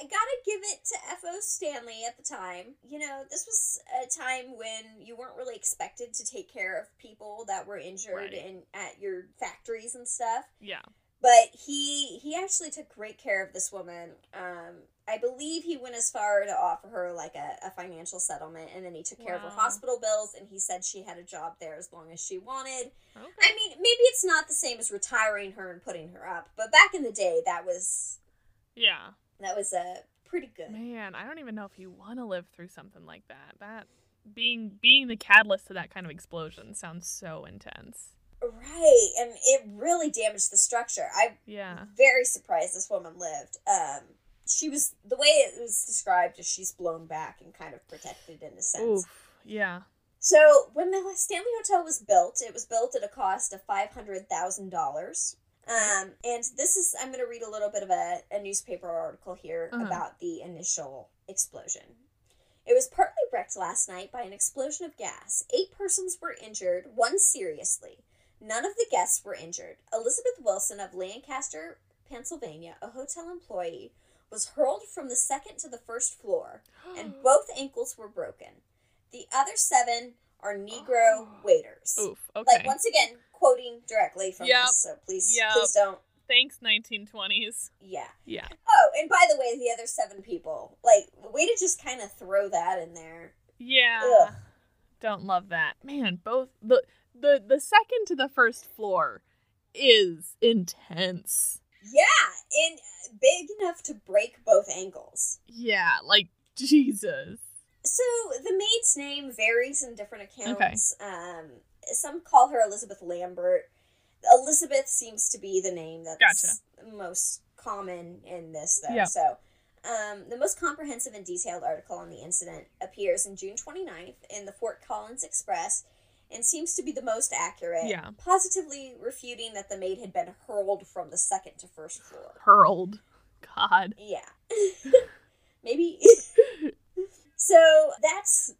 I gotta give it to F.O. Stanley at the time. You know, this was a time when you weren't really expected to take care of people that were injured Right. in at your factories and stuff. yeah. But he he actually took great care of this woman. Um, I believe he went as far to offer her like a, a financial settlement, and then he took care of her hospital bills, and he said she had a job there as long as she wanted. Okay. I mean, maybe it's not the same as retiring her and putting her up, but back in the day, that was yeah. That was a uh, pretty good. Man, I don't even know if you want to live through something like that. That being being the catalyst to that kind of explosion sounds so intense. Right, and it really damaged the structure. I'm Yeah. very surprised this woman lived. Um, she was the way it was described is she's blown back and kind of protected in a sense. Oof. Yeah. So when the Stanley Hotel was built, it was built at a cost of five hundred thousand dollars. Um, and this is I'm going to read a little bit of a, a newspaper article here Uh-huh. about the initial explosion. It was partly wrecked last night by an explosion of gas. Eight persons were injured, one seriously. None of the guests were injured. Elizabeth Wilson of Lancaster, Pennsylvania, a hotel employee, was hurled from the second to the first floor, and both ankles were broken. The other seven are Negro Oh. waiters. Oof. Okay. Like once again, quoting directly from Yep. this, so please, Yep. please don't. Thanks, 1920s. Yeah. Yeah. Oh, and by the way, the other seven people, like, way to just kind of throw that in there. Yeah. Ugh. Don't love that. Man, both the the the second to the first floor is intense. Yeah, and uh, big enough to break both ankles. Yeah, like Jesus. So the maid's name varies in different accounts. Um, some call her Elizabeth Lambert. Elizabeth seems to be the name that's most common in this, though. Yep. So, um, the most comprehensive and detailed article on the incident appears in June 29th in the Fort Collins Express and seems to be the most accurate, Yeah. positively refuting that the maid had been hurled from the second to first floor. Hurled. God. Yeah. Maybe. so that's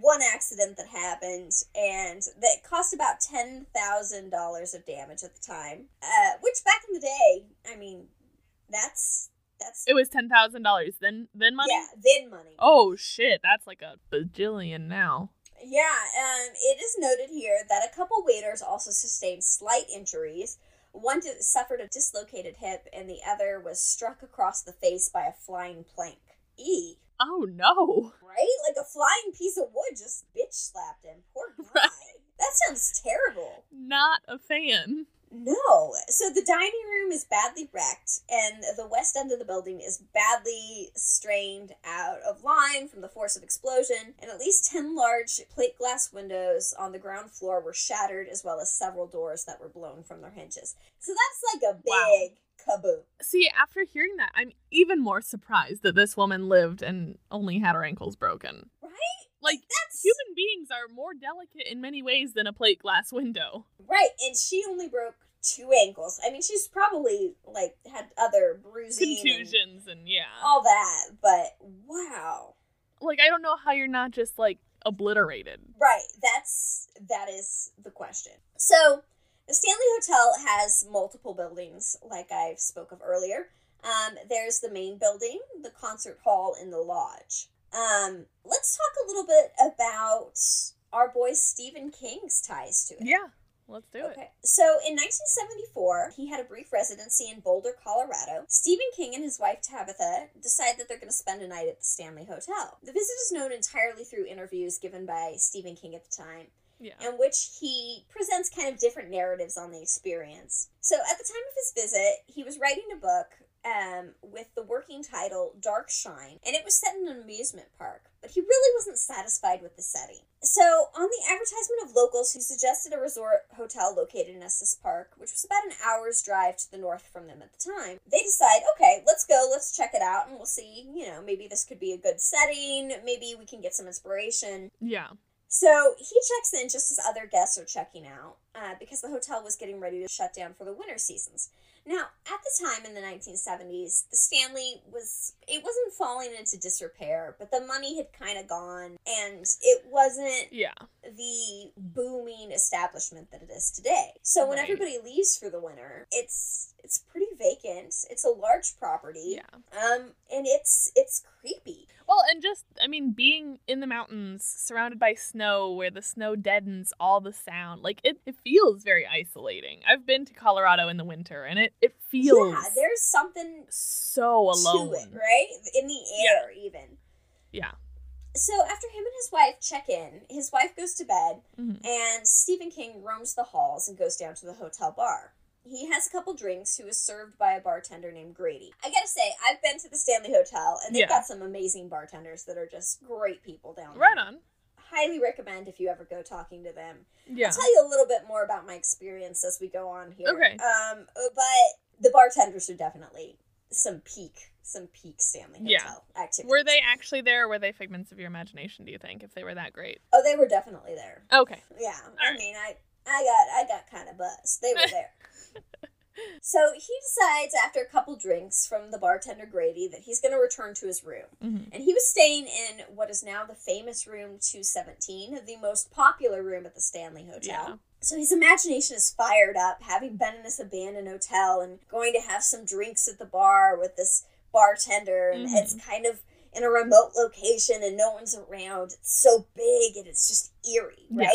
one accident that happened, and that cost about ten thousand dollars of damage at the time. Uh, which back in the day, I mean, that's that's It was ten thousand dollars. Then then money. yeah, then money. Oh shit, that's like a bajillion now. Yeah, um, it is noted here that a couple waiters also sustained slight injuries. One suffered a dislocated hip, and the other was struck across the face by a flying plank. E. Oh no. Right? Like a flying piece of wood just bitch slapped him. Poor guy. Right. That sounds terrible. Not a fan. No. So the dining room is badly wrecked, and the west end of the building is badly strained out of line from the force of explosion, and at least 10 large plate glass windows on the ground floor were shattered, as well as several doors that were blown from their hinges. So that's like a big wow. Kaboom. See, after hearing that, I'm even more surprised that this woman lived and only had her ankles broken. Right? Like, that's human beings are more delicate in many ways than a plate glass window. Right, and she only broke two ankles. I mean, she's probably like had other bruising, contusions, and, and yeah, all that. But wow, like I don't know how you're not just like obliterated. Right, that's that is the question. So the Stanley Hotel has multiple buildings, like I spoke of earlier. Um, there's the main building, the concert hall, and the lodge. Um, let's talk a little bit about our boy Stephen King's ties to it. Yeah, let's do Okay. it. Okay. So in 1974, he had a brief residency in Boulder, Colorado. Stephen King and his wife Tabitha decide that they're going to spend a night at the Stanley Hotel. The visit is known entirely through interviews given by Stephen King at the time, Yeah. in which he presents kind of different narratives on the experience. So at the time of his visit, he was writing a book um, with the working title Dark Shine, and it was set in an amusement park, but he really wasn't satisfied with the setting. So, on the advertisement of locals who suggested a resort hotel located in Estes Park, which was about an hour's drive to the north from them at the time, they decide, okay, let's go, let's check it out, and we'll see, you know, maybe this could be a good setting, maybe we can get some inspiration. Yeah. So he checks in just as other guests are checking out uh, because the hotel was getting ready to shut down for the winter seasons. Now, at the time in the 1970s, the Stanley was it wasn't falling into disrepair, but the money had kind of gone and it wasn't Yeah. the booming establishment that it is today. So when everybody leaves for the winter, it's it's pretty vacant. It's a large property. Yeah. Um and it's it's creepy. Well, and just, I mean, being in the mountains, surrounded by snow, where the snow deadens all the sound, like it, it feels very isolating. I've been to Colorado in the winter, and it, it feels Yeah, there's something so alone. to it, right? In the air, even. Yeah. So after him and his wife check in, his wife goes to bed, Mhm. and Stephen King roams the halls and goes down to the hotel bar. He has a couple drinks. Who is served by a bartender named Grady. I gotta say, I've been to the Stanley Hotel, and they've Yeah. got some amazing bartenders that are just great people down there. Right on. Highly recommend if you ever go talking to them. Yeah. I'll tell you a little bit more about my experience as we go on here. Okay. Um, but the bartenders are definitely some peak, some peak Stanley Yeah. Hotel activities. Were they actually there? Or were they figments of your imagination? Do you think if they were that great? Oh, they were definitely there. Okay. Yeah, I right. mean, I, I got, I got kind of buzzed. They were there. so he decides after a couple drinks from the bartender Grady that he's going to return to his room. Mhm. And he was staying in what is now the famous room 217, the most popular room at the Stanley Hotel. Yeah. So his imagination is fired up, having been in this abandoned hotel and going to have some drinks at the bar with this bartender. And Mhm. it's kind of in a remote location and no one's around. It's so big and it's just eerie, Yeah.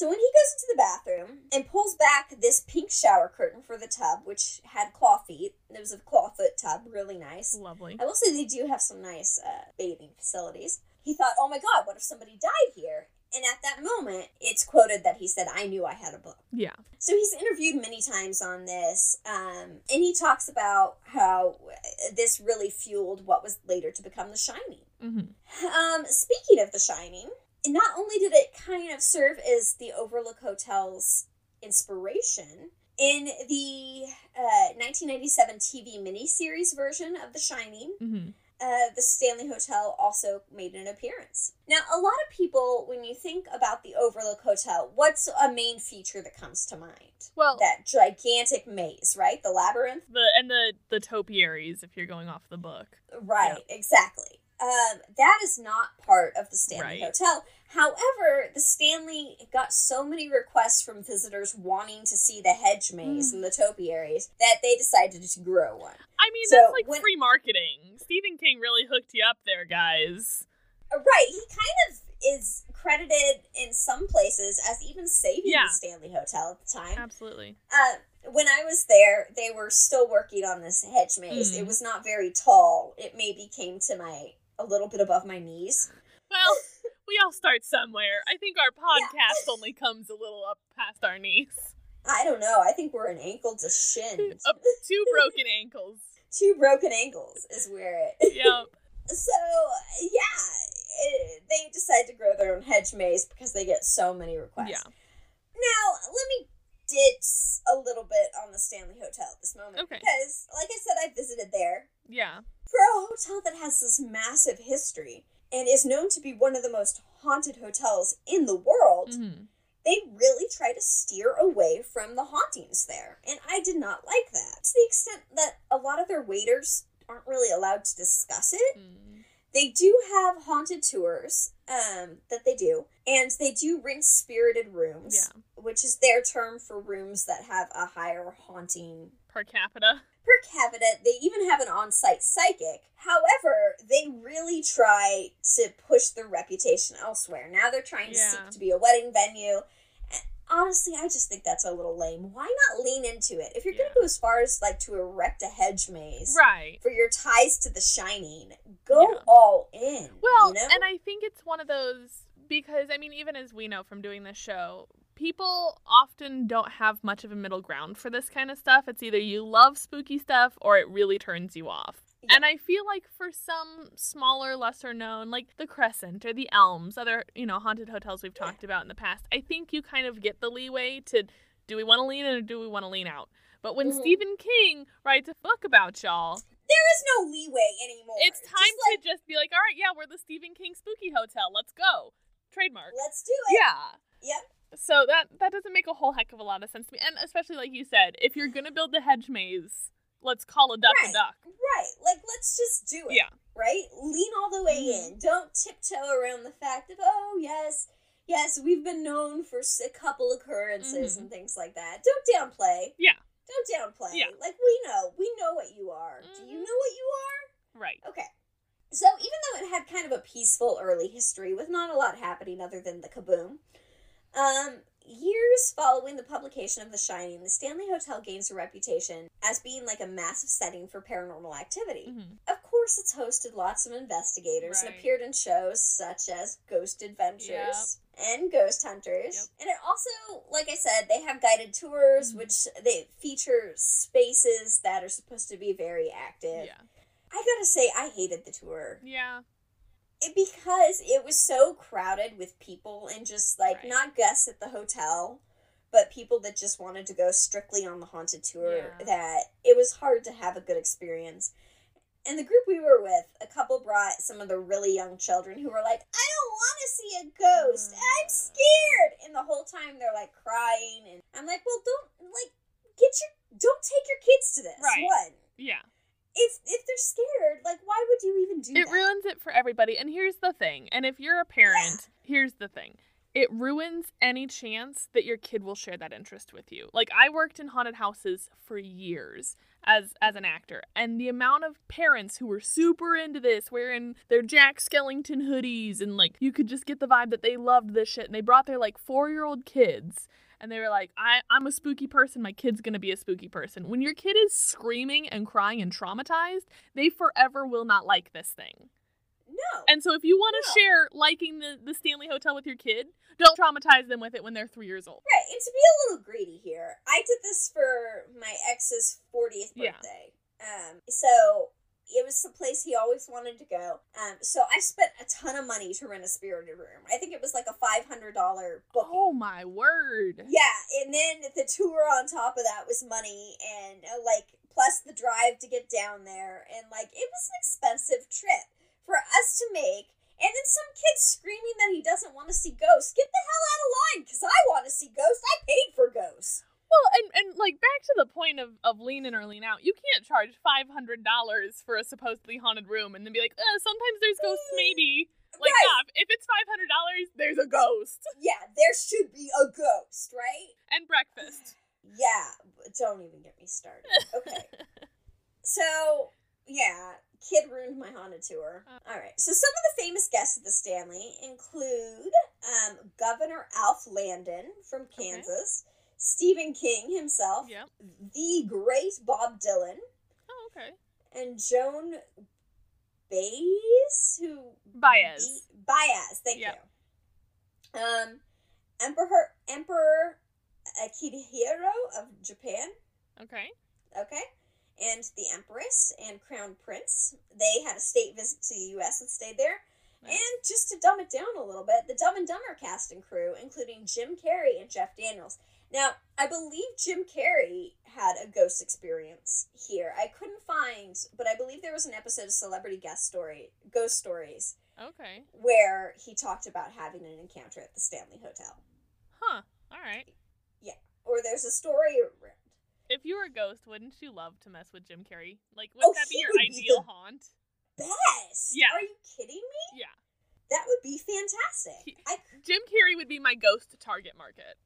So when he goes into the bathroom and pulls back this pink shower curtain for the tub, which had claw feet, it was a claw foot tub, really nice. Lovely. I will say they do have some nice uh, bathing facilities. He thought, oh my god, what if somebody died here? And at that moment, it's quoted that he said, I knew I had a book. Yeah. So he's interviewed many times on this, um, and he talks about how this really fueled what was later to become The Shining. hmm Um, speaking of The Shining, not only did it kind of serve as the Overlook Hotel's inspiration, in the uh, 1997 TV miniseries version of The Shining, hmm uh, the Stanley Hotel also made an appearance. Now, a lot of people, when you think about the Overlook Hotel, what's a main feature that comes to mind? Well, That gigantic maze, right? The labyrinth? the and the the topiaries, if you're going off the book. Right, exactly. Um, that is not part of the Stanley Right. Hotel. However, the Stanley got so many requests from visitors wanting to see the hedge maze Mm. and the topiaries that they decided to grow one. I mean, So, that's like when- free marketing. Stephen King really hooked you up there, guys. Uh, Right, he kind of is credited in some places as even saving Yeah. the Stanley Hotel at the time. Absolutely. Uh, when I was there, they were still working on this hedge maze. Mm. It was not very tall. It maybe came to my a little bit above my knees. Well, we all start somewhere. I think our podcast only comes a little up past our knees. I don't know. I think we're an ankle to shin. Uh, two broken ankles. Two broken ankles is where it. Yep. So yeah, it, they decide to grow their own hedge maze because they get so many requests. Yeah. Now let me ditz a little bit on the Stanley Hotel at this moment Okay. because, like I said, I visited there Yeah. for a hotel that has this massive history and is known to be one of the most haunted hotels in the world. hmm They really try to steer away from the hauntings there, and I did not like that to the extent that a lot of their waiters aren't really allowed to discuss it. Mm. They do have haunted tours um, that they do, and they do rent spirited rooms, Yeah. which is their term for rooms that have a higher haunting Per capita. per capita. They even have an on site psychic. However, they really try to push their reputation elsewhere. Now they're trying to Yeah. seek to be a wedding venue. Honestly, I just think that's a little lame. Why not lean into it? If you're Yeah. going to go as far as like to erect a hedge maze Right. for your ties to the shining, go Yeah. all in. Well, you know? and I think it's one of those because I mean, even as we know from doing this show, people often don't have much of a middle ground for this kind of stuff. It's either you love spooky stuff or it really turns you off. Yeah. And I feel like for some smaller, lesser known, like the Crescent or the Elms, other, you know, haunted hotels we've Yeah. talked about in the past, I think you kind of get the leeway to do we want to lean in or do we want to lean out? But when Mhm. Stephen King writes a book about y'all, there is no leeway anymore. it's time Just like, to just be like, all right, yeah, we're the Stephen King spooky hotel. Let's go. Trademark. let's do it. Yeah. Yep. So that that doesn't make a whole heck of a lot of sense to me. And especially like you said, if you're gonna build the hedge maze, let's call a duck Right. a duck. Right. Like, let's just do it. Yeah. right? Lean all the way Mhm. in. Don't tiptoe around the fact of, oh, yes, yes, we've been known for a couple occurrences Mhm. and things like that. Don't downplay. Yeah. Don't downplay. Yeah. Like, we know. We know what you are. Do you Mhm. know what you are? Right. Okay. So, even though it had kind of a peaceful early history with not a lot happening other than the kaboom, um, years following the publication of The Shining, the Stanley Hotel gains a reputation as being like a massive setting for paranormal activity. Mhm. Of course, it's hosted lots of investigators and appeared in shows such as Ghost Adventures and Ghost Hunters. Yep. And it also, like I said, they have guided tours, Mhm. which they feature spaces that are supposed to be very active. Yeah. I gotta say, I hated the tour Yeah. It, because it was so crowded with people and just like Right. not guests at the hotel. But people that just wanted to go strictly on the haunted tour, Yeah. that it was hard to have a good experience. And the group we were with, a couple brought some of the really young children who were like, I don't want to see a ghost. I'm Mm. scared. And the whole time they're like crying. And I'm like, well, don't, like, get your, don't take your kids to this. Right. One. Yeah. If, if they're scared, like, why would you even do that? It that? ruins it for everybody. And here's the thing. And if you're a parent, here's the thing. It ruins any chance that your kid will share that interest with you. Like I worked in haunted houses for years as as an actor, and the amount of parents who were super into this, wearing their Jack Skellington hoodies, and like you could just get the vibe that they loved this shit, and they brought their like four year old kids. And they were like, I, I'm a spooky person. My kid's going to be a spooky person. When your kid is screaming and crying and traumatized, they forever will not like this thing. No. And so if you want to No. share liking the, the Stanley Hotel with your kid, don't traumatize them with it when they're three years old. Right, and to be a little greedy here, I did this for my ex's 40th birthday. Yeah. birthday. Um, so it was the place he always wanted to go. Um, so I spent a ton of money to rent a spirited room. I think it was like a $500 booking. Oh my word. Yeah, and then the tour on top of that was money, and uh, like plus the drive to get down there, and like it was an expensive trip for us to make. And then some kid screaming that he doesn't want to see ghosts. Get the hell out of line, because I want to see ghosts. I paid for ghosts. Well, and, and like back to the point of, of lean in or lean out, you can't charge $500 for a supposedly haunted room and then be like, uh, sometimes there's ghosts, maybe. Like, Right. nah, if it's $500, there's a ghost. Yeah, there should be a ghost, right? And breakfast. Yeah, don't even get me started. Okay. so, yeah, kid ruined my haunted tour. All right. So, some of the famous guests at the Stanley include um, Governor Alf Landon from Kansas, Stephen King himself, Yep. the great Bob Dylan, Oh, okay. and Joan Baez, who Baez. Baez, thank Yep. you. Um, Emperor Emperor Akihito of Japan. Okay. Okay. And the Empress and Crown Prince. They had a state visit to the U.S. and stayed there. Nice. And just to dumb it down a little bit, the Dumb and Dumber cast and crew, including Jim Carrey and Jeff Daniels. Now, I believe Jim Carrey had a ghost experience here. I couldn't find, but I believe there was an episode of Celebrity Guest Story, Ghost Stories, Okay. where he talked about having an encounter at the Stanley Hotel. Huh. All right. Yeah. Or there's a story around. If you were a ghost, wouldn't you love to mess with Jim Carrey? Like, would Oh, that be your be ideal the- haunt? Best! Yeah. Are you kidding me? Yeah. That would be fantastic. He- I Jim Carrey would be my ghost target market.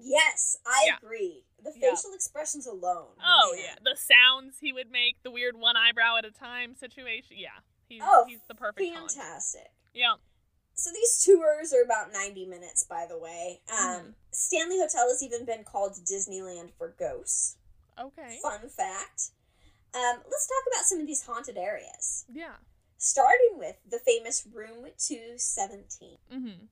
Yes, I Yeah. agree. The Yeah. facial expressions alone. Oh man. yeah, the sounds he would make, the weird one eyebrow at a time situation. Yeah, he's Oh, he's the perfect haunt. Fantastic. Yeah. So these tours are about 90 minutes, by the way. Um, Mhm. Stanley Hotel has even been called Disneyland for ghosts. Okay. Fun fact. Um, let's talk about some of these haunted areas. Yeah. Starting with the famous Room 217. Mm-hmm.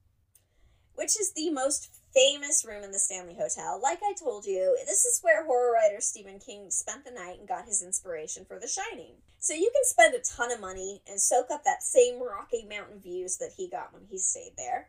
which is the most famous room in the Stanley Hotel. Like I told you, this is where horror writer Stephen King spent the night and got his inspiration for The Shining. So you can spend a ton of money and soak up that same rocky mountain views that he got when he stayed there.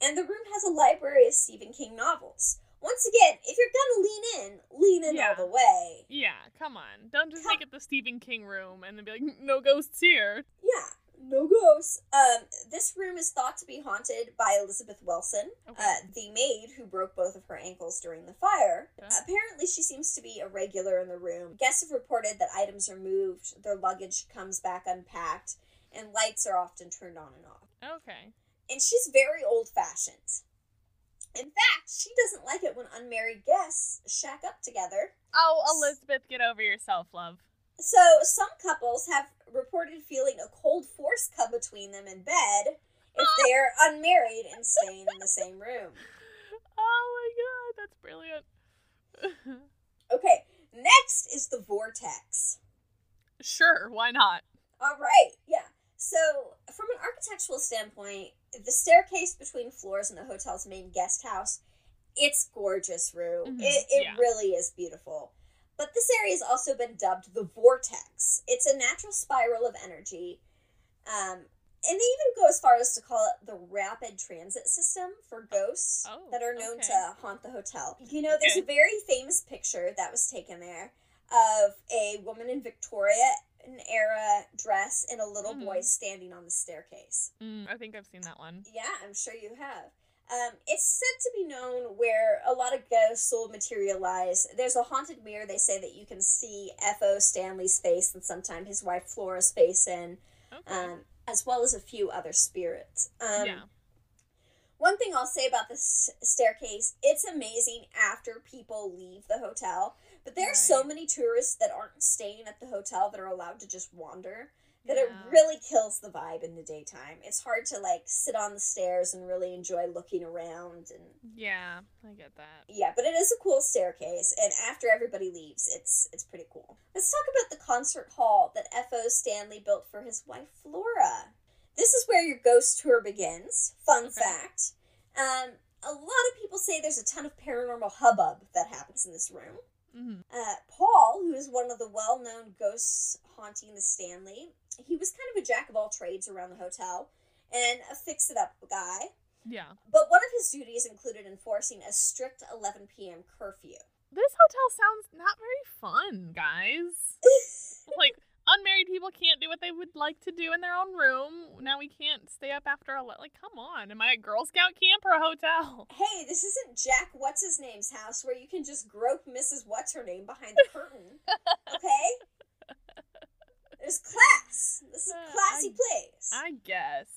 And the room has a library of Stephen King novels. Once again, if you're gonna lean in, lean in Yeah. all the way. Yeah. Come on, don't just Come- make it the Stephen King room and then be like, no ghosts here. Yeah, no ghosts. Um, this room is thought to be haunted by Elizabeth Wilson, Okay. uh, the maid who broke both of her ankles during the fire. Okay. Apparently, she seems to be a regular in the room. Guests have reported that items are moved, their luggage comes back unpacked, and lights are often turned on and off. Okay. And she's very old fashioned. In fact, she doesn't like it when unmarried guests shack up together. Oh, Elizabeth, get over yourself, love. So, some couples have reported feeling a cold force come between them in bed if they're unmarried and staying in the same room. Oh my god, that's brilliant. Okay, next is the vortex. sure, why not? All right, yeah. So, from an architectural standpoint, the staircase between floors in the hotel's main guest house, it's gorgeous, Rue. Mhm, It, it yeah. really is beautiful. But this area has also been dubbed the vortex. It's a natural spiral of energy. Um, and they even go as far as to call it the rapid transit system for ghosts Oh, that are known okay. to haunt the hotel. You know, there's Okay. a very famous picture that was taken there of a woman in Victoria an era dress and a little Mhm. boy standing on the staircase. Mm, I think I've seen that one. Yeah, I'm sure you have. Um, it's said to be known where a lot of ghosts will materialize. There's a haunted mirror they say that you can see F.O. Stanley's face and sometimes his wife Flora's face in, Okay. um, as well as a few other spirits. Um, yeah. one thing I'll say about this staircase, it's amazing after people leave the hotel. But there are so many tourists that aren't staying at the hotel that are allowed to just wander that it really kills the vibe in the daytime. It's hard to like sit on the stairs and really enjoy looking around and Yeah, I get that. yeah, but it is a cool staircase and after everybody leaves, it's it's pretty cool. Let's talk about the concert hall that F.O. Stanley built for his wife Flora. This is where your ghost tour begins. Fun Okay. fact. Um a lot of people say there's a ton of paranormal hubbub that happens in this room. Mm-hmm. Uh, Paul, who is one of the well known ghosts haunting the Stanley, he was kind of a jack of all trades around the hotel and a fix it up guy. Yeah. But one of his duties included enforcing a strict 11 p.m. curfew. This hotel sounds not very fun, guys. like, unmarried people can't do what they would like to do in their own room. Now we can't stay up after a Like, come on. Am I at Girl Scout camp or a hotel? hey, this isn't Jack What's His Name's house where you can just grope Mrs. What's Her Name behind the curtain. Okay? There's class. This is a Uh, classy place. I guess.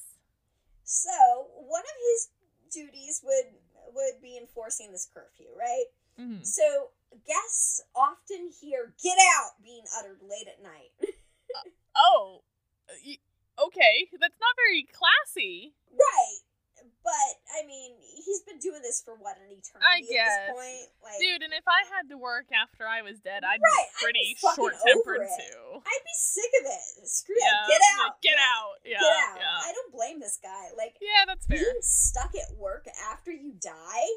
So, one of his duties would would be enforcing this curfew, right? hmm So guests often hear "get out" being uttered late at night. Oh, uh, y- okay. That's not very classy. right. But I mean, he's been doing this for what an eternity I at this point. Like, Dude, and if I had to work after I was dead, I'd Right, be pretty short tempered too. I'd be sick of it. Screw it. Yeah, Get like, out. Get Yeah, out. Yeah. Get out. Yeah. I don't blame this guy. Like Yeah, that's fair. being stuck at work after you die.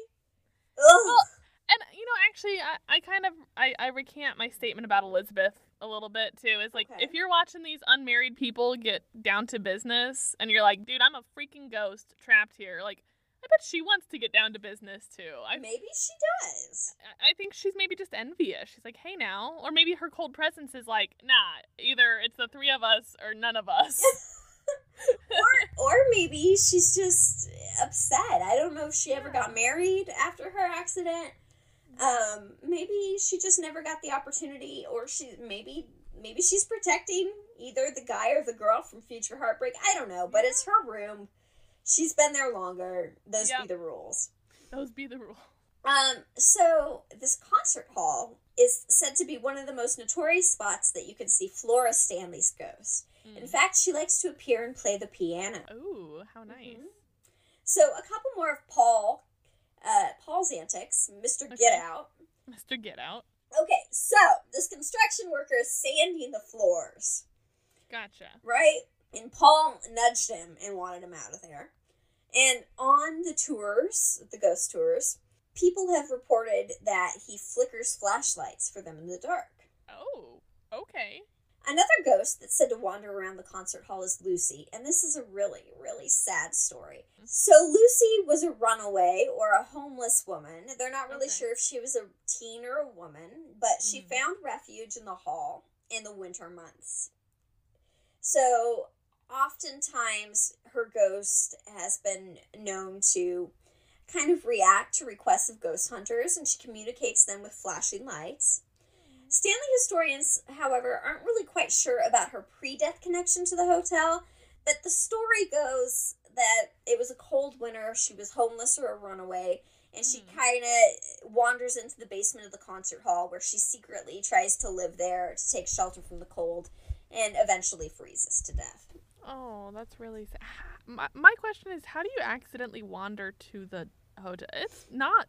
Ugh. Well, And you know, actually, I, I kind of I, I recant my statement about Elizabeth a little bit too. Is like Okay. if you're watching these unmarried people get down to business, and you're like, dude, I'm a freaking ghost trapped here. Like, I bet she wants to get down to business too. I Maybe she does. I think she's maybe just envious. She's like, hey now, or maybe her cold presence is like, nah, either it's the three of us or none of us. or or maybe she's just upset. I don't know if she ever got married after her accident. Um, maybe she just never got the opportunity, or she maybe maybe she's protecting either the guy or the girl from future heartbreak. I don't know, but it's her room. She's been there longer. Those Yep. be the rules. Those be the rule. Um, so this concert hall is said to be one of the most notorious spots that you can see Flora Stanley's ghost. In Mm. fact, she likes to appear and play the piano. Ooh, how nice. Mhm. So a couple more of Paul, uh, Paul's antics, Mister Okay. Get Out. Mr. Get Out. Okay, so this construction worker is sanding the floors, Gotcha. right? And Paul nudged him and wanted him out of there. And on the tours, the ghost tours, people have reported that he flickers flashlights for them in the dark. Oh, okay. Another ghost that's said to wander around the concert hall is Lucy, and this is a really, really sad story. So, Lucy was a runaway or a homeless woman. They're not really Okay. sure if she was a teen or a woman, but she Mhm. found refuge in the hall in the winter months. So, oftentimes, her ghost has been known to kind of react to requests of ghost hunters, and she communicates them with flashing lights. Stanley historians, however, aren't really quite sure about her pre death connection to the hotel, but the story goes that it was a cold winter, she was homeless or a runaway, and she Hmm. kind of wanders into the basement of the concert hall where she secretly tries to live there to take shelter from the cold and eventually freezes to death. Oh, that's really sad. My, my question is, how do you accidentally wander to the hotel? It's not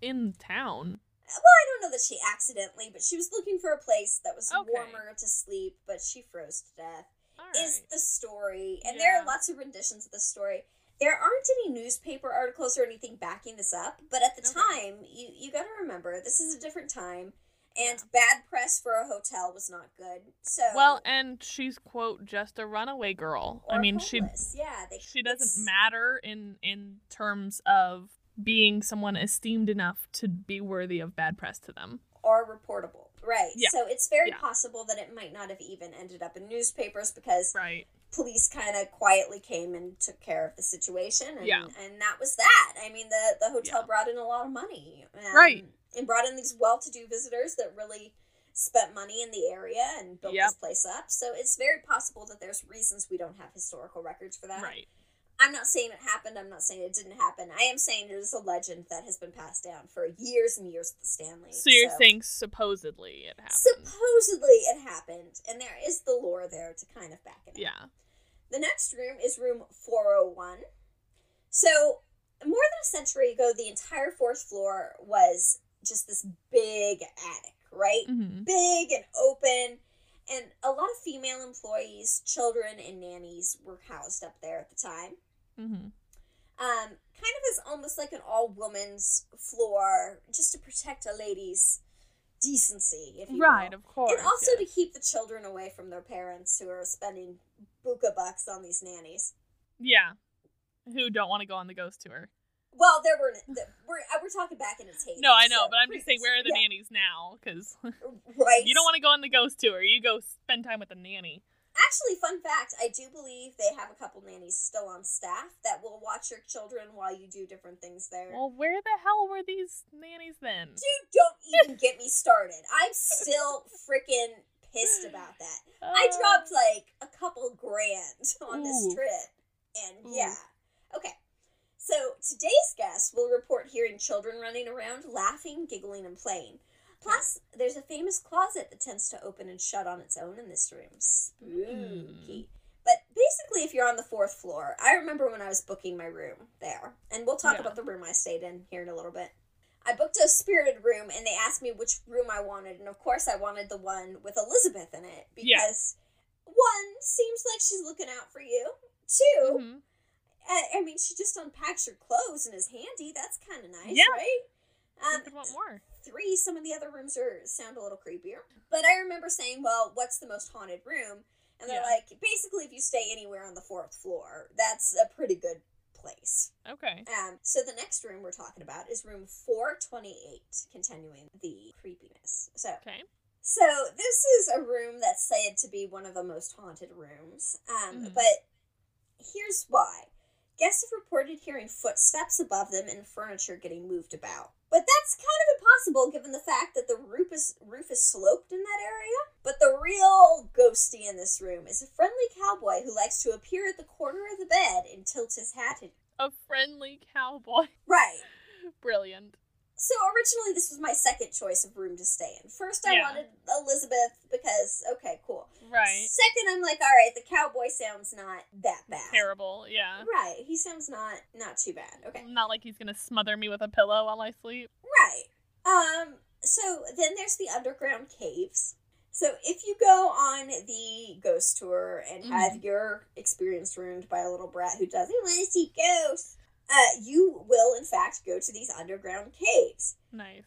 in town. Well, I don't know that she accidentally, but she was looking for a place that was Okay. warmer to sleep, but she froze to death. All is the story, and there are lots of renditions of the story. There aren't any newspaper articles or anything backing this up, but at the Okay. time, you you got to remember this is a different time, and Yeah. bad press for a hotel was not good. So Well, and she's quote just a runaway girl. I mean, she yeah, they, she doesn't matter in in terms of being someone esteemed enough to be worthy of bad press to them. or reportable, right? Yeah. So it's very Yeah. possible that it might not have even ended up in newspapers because Right. police kind of quietly came and took care of the situation and, Yeah. and that was that i mean the, the hotel Yeah. brought in a lot of money um, Right. and brought in these well-to-do visitors that really spent money in the area and built Yep. this place up so it's very possible that there's reasons we don't have historical records for that Right. I'm not saying it happened i'm not saying it didn't happen i am saying it is a legend that has been passed down for years and years at the stanley So you're saying supposedly it happened. supposedly it happened and there is the lore there to kind of back it up yeah. the next room is room 401. So, more than a century ago, the entire fourth floor was just this big attic, right? hmm Big and open. And a lot of female employees, children, and nannies were housed up there at the time. Hmm Um, kind of is almost like an all woman's floor, just to protect a lady's decency, if you Right, will. of course. And also yes. to keep the children away from their parents who are spending buka bucks on these nannies. Yeah. Who don't want to go on the ghost tour. Well, there were the, we're uh, we're talking back in its heyday. No, I know, so but I'm just saying, where are the yeah, nannies now? Because Right. you don't want to go on the ghost tour. You go spend time with the nanny. Actually, fun fact: I do believe they have a couple nannies still on staff that will watch your children while you do different things there. Well, where the hell were these nannies then? Dude, don't even get me started. I'm still freaking pissed about that. I Uh, dropped like a couple grand on Ooh. this trip. And Ooh. yeah. Okay. So today's guest will report hearing children running around, laughing, giggling, and playing. Plus, there's a famous closet that tends to open and shut on its own in this room. Spooky. But basically, if you're on the fourth floor, I remember when I was booking my room there. And we'll talk Yeah. about the room I stayed in here in a little bit. I booked a spirited room and they asked me which room I wanted. And of course, I wanted the one with Elizabeth in it Yeah. because one seems like she's looking out for you. 2 mhm. I, I mean, she just unpacks your clothes and is handy. That's kind of nice, Yeah. right? Um, I want more. Three, some of the other rooms are sound a little creepier. But I remember saying, "Well, what's the most haunted room?" And they're Yeah. like, basically, if you stay anywhere on the fourth floor, that's a pretty good place. Okay. Um, so the next room we're talking about is room 428, continuing the creepiness. So, Okay. so this is a room that's said to be one of the most haunted rooms. Um, Mhm. but here's why. Guests have reported hearing footsteps above them and furniture getting moved about. But that's kind of impossible given the fact that the roof is roof is sloped in that area. But the real ghosty in this room is a friendly cowboy who likes to appear at the corner of the bed and tilt his hat at A friendly cowboy. Right. Brilliant. So originally this was my second choice of room to stay in. First I Yeah. wanted Elizabeth because okay, cool. Right. Second I'm like, all right, the cowboy sounds not that bad. Terrible. Yeah. Right. He sounds not not too bad. Okay. Not like he's gonna smother me with a pillow while I sleep. Right. Um so then there's the underground caves. So if you go on the ghost tour and have your experience ruined by a little brat who doesn't want to see ghosts, uh, you will in fact go to these underground caves. Nice.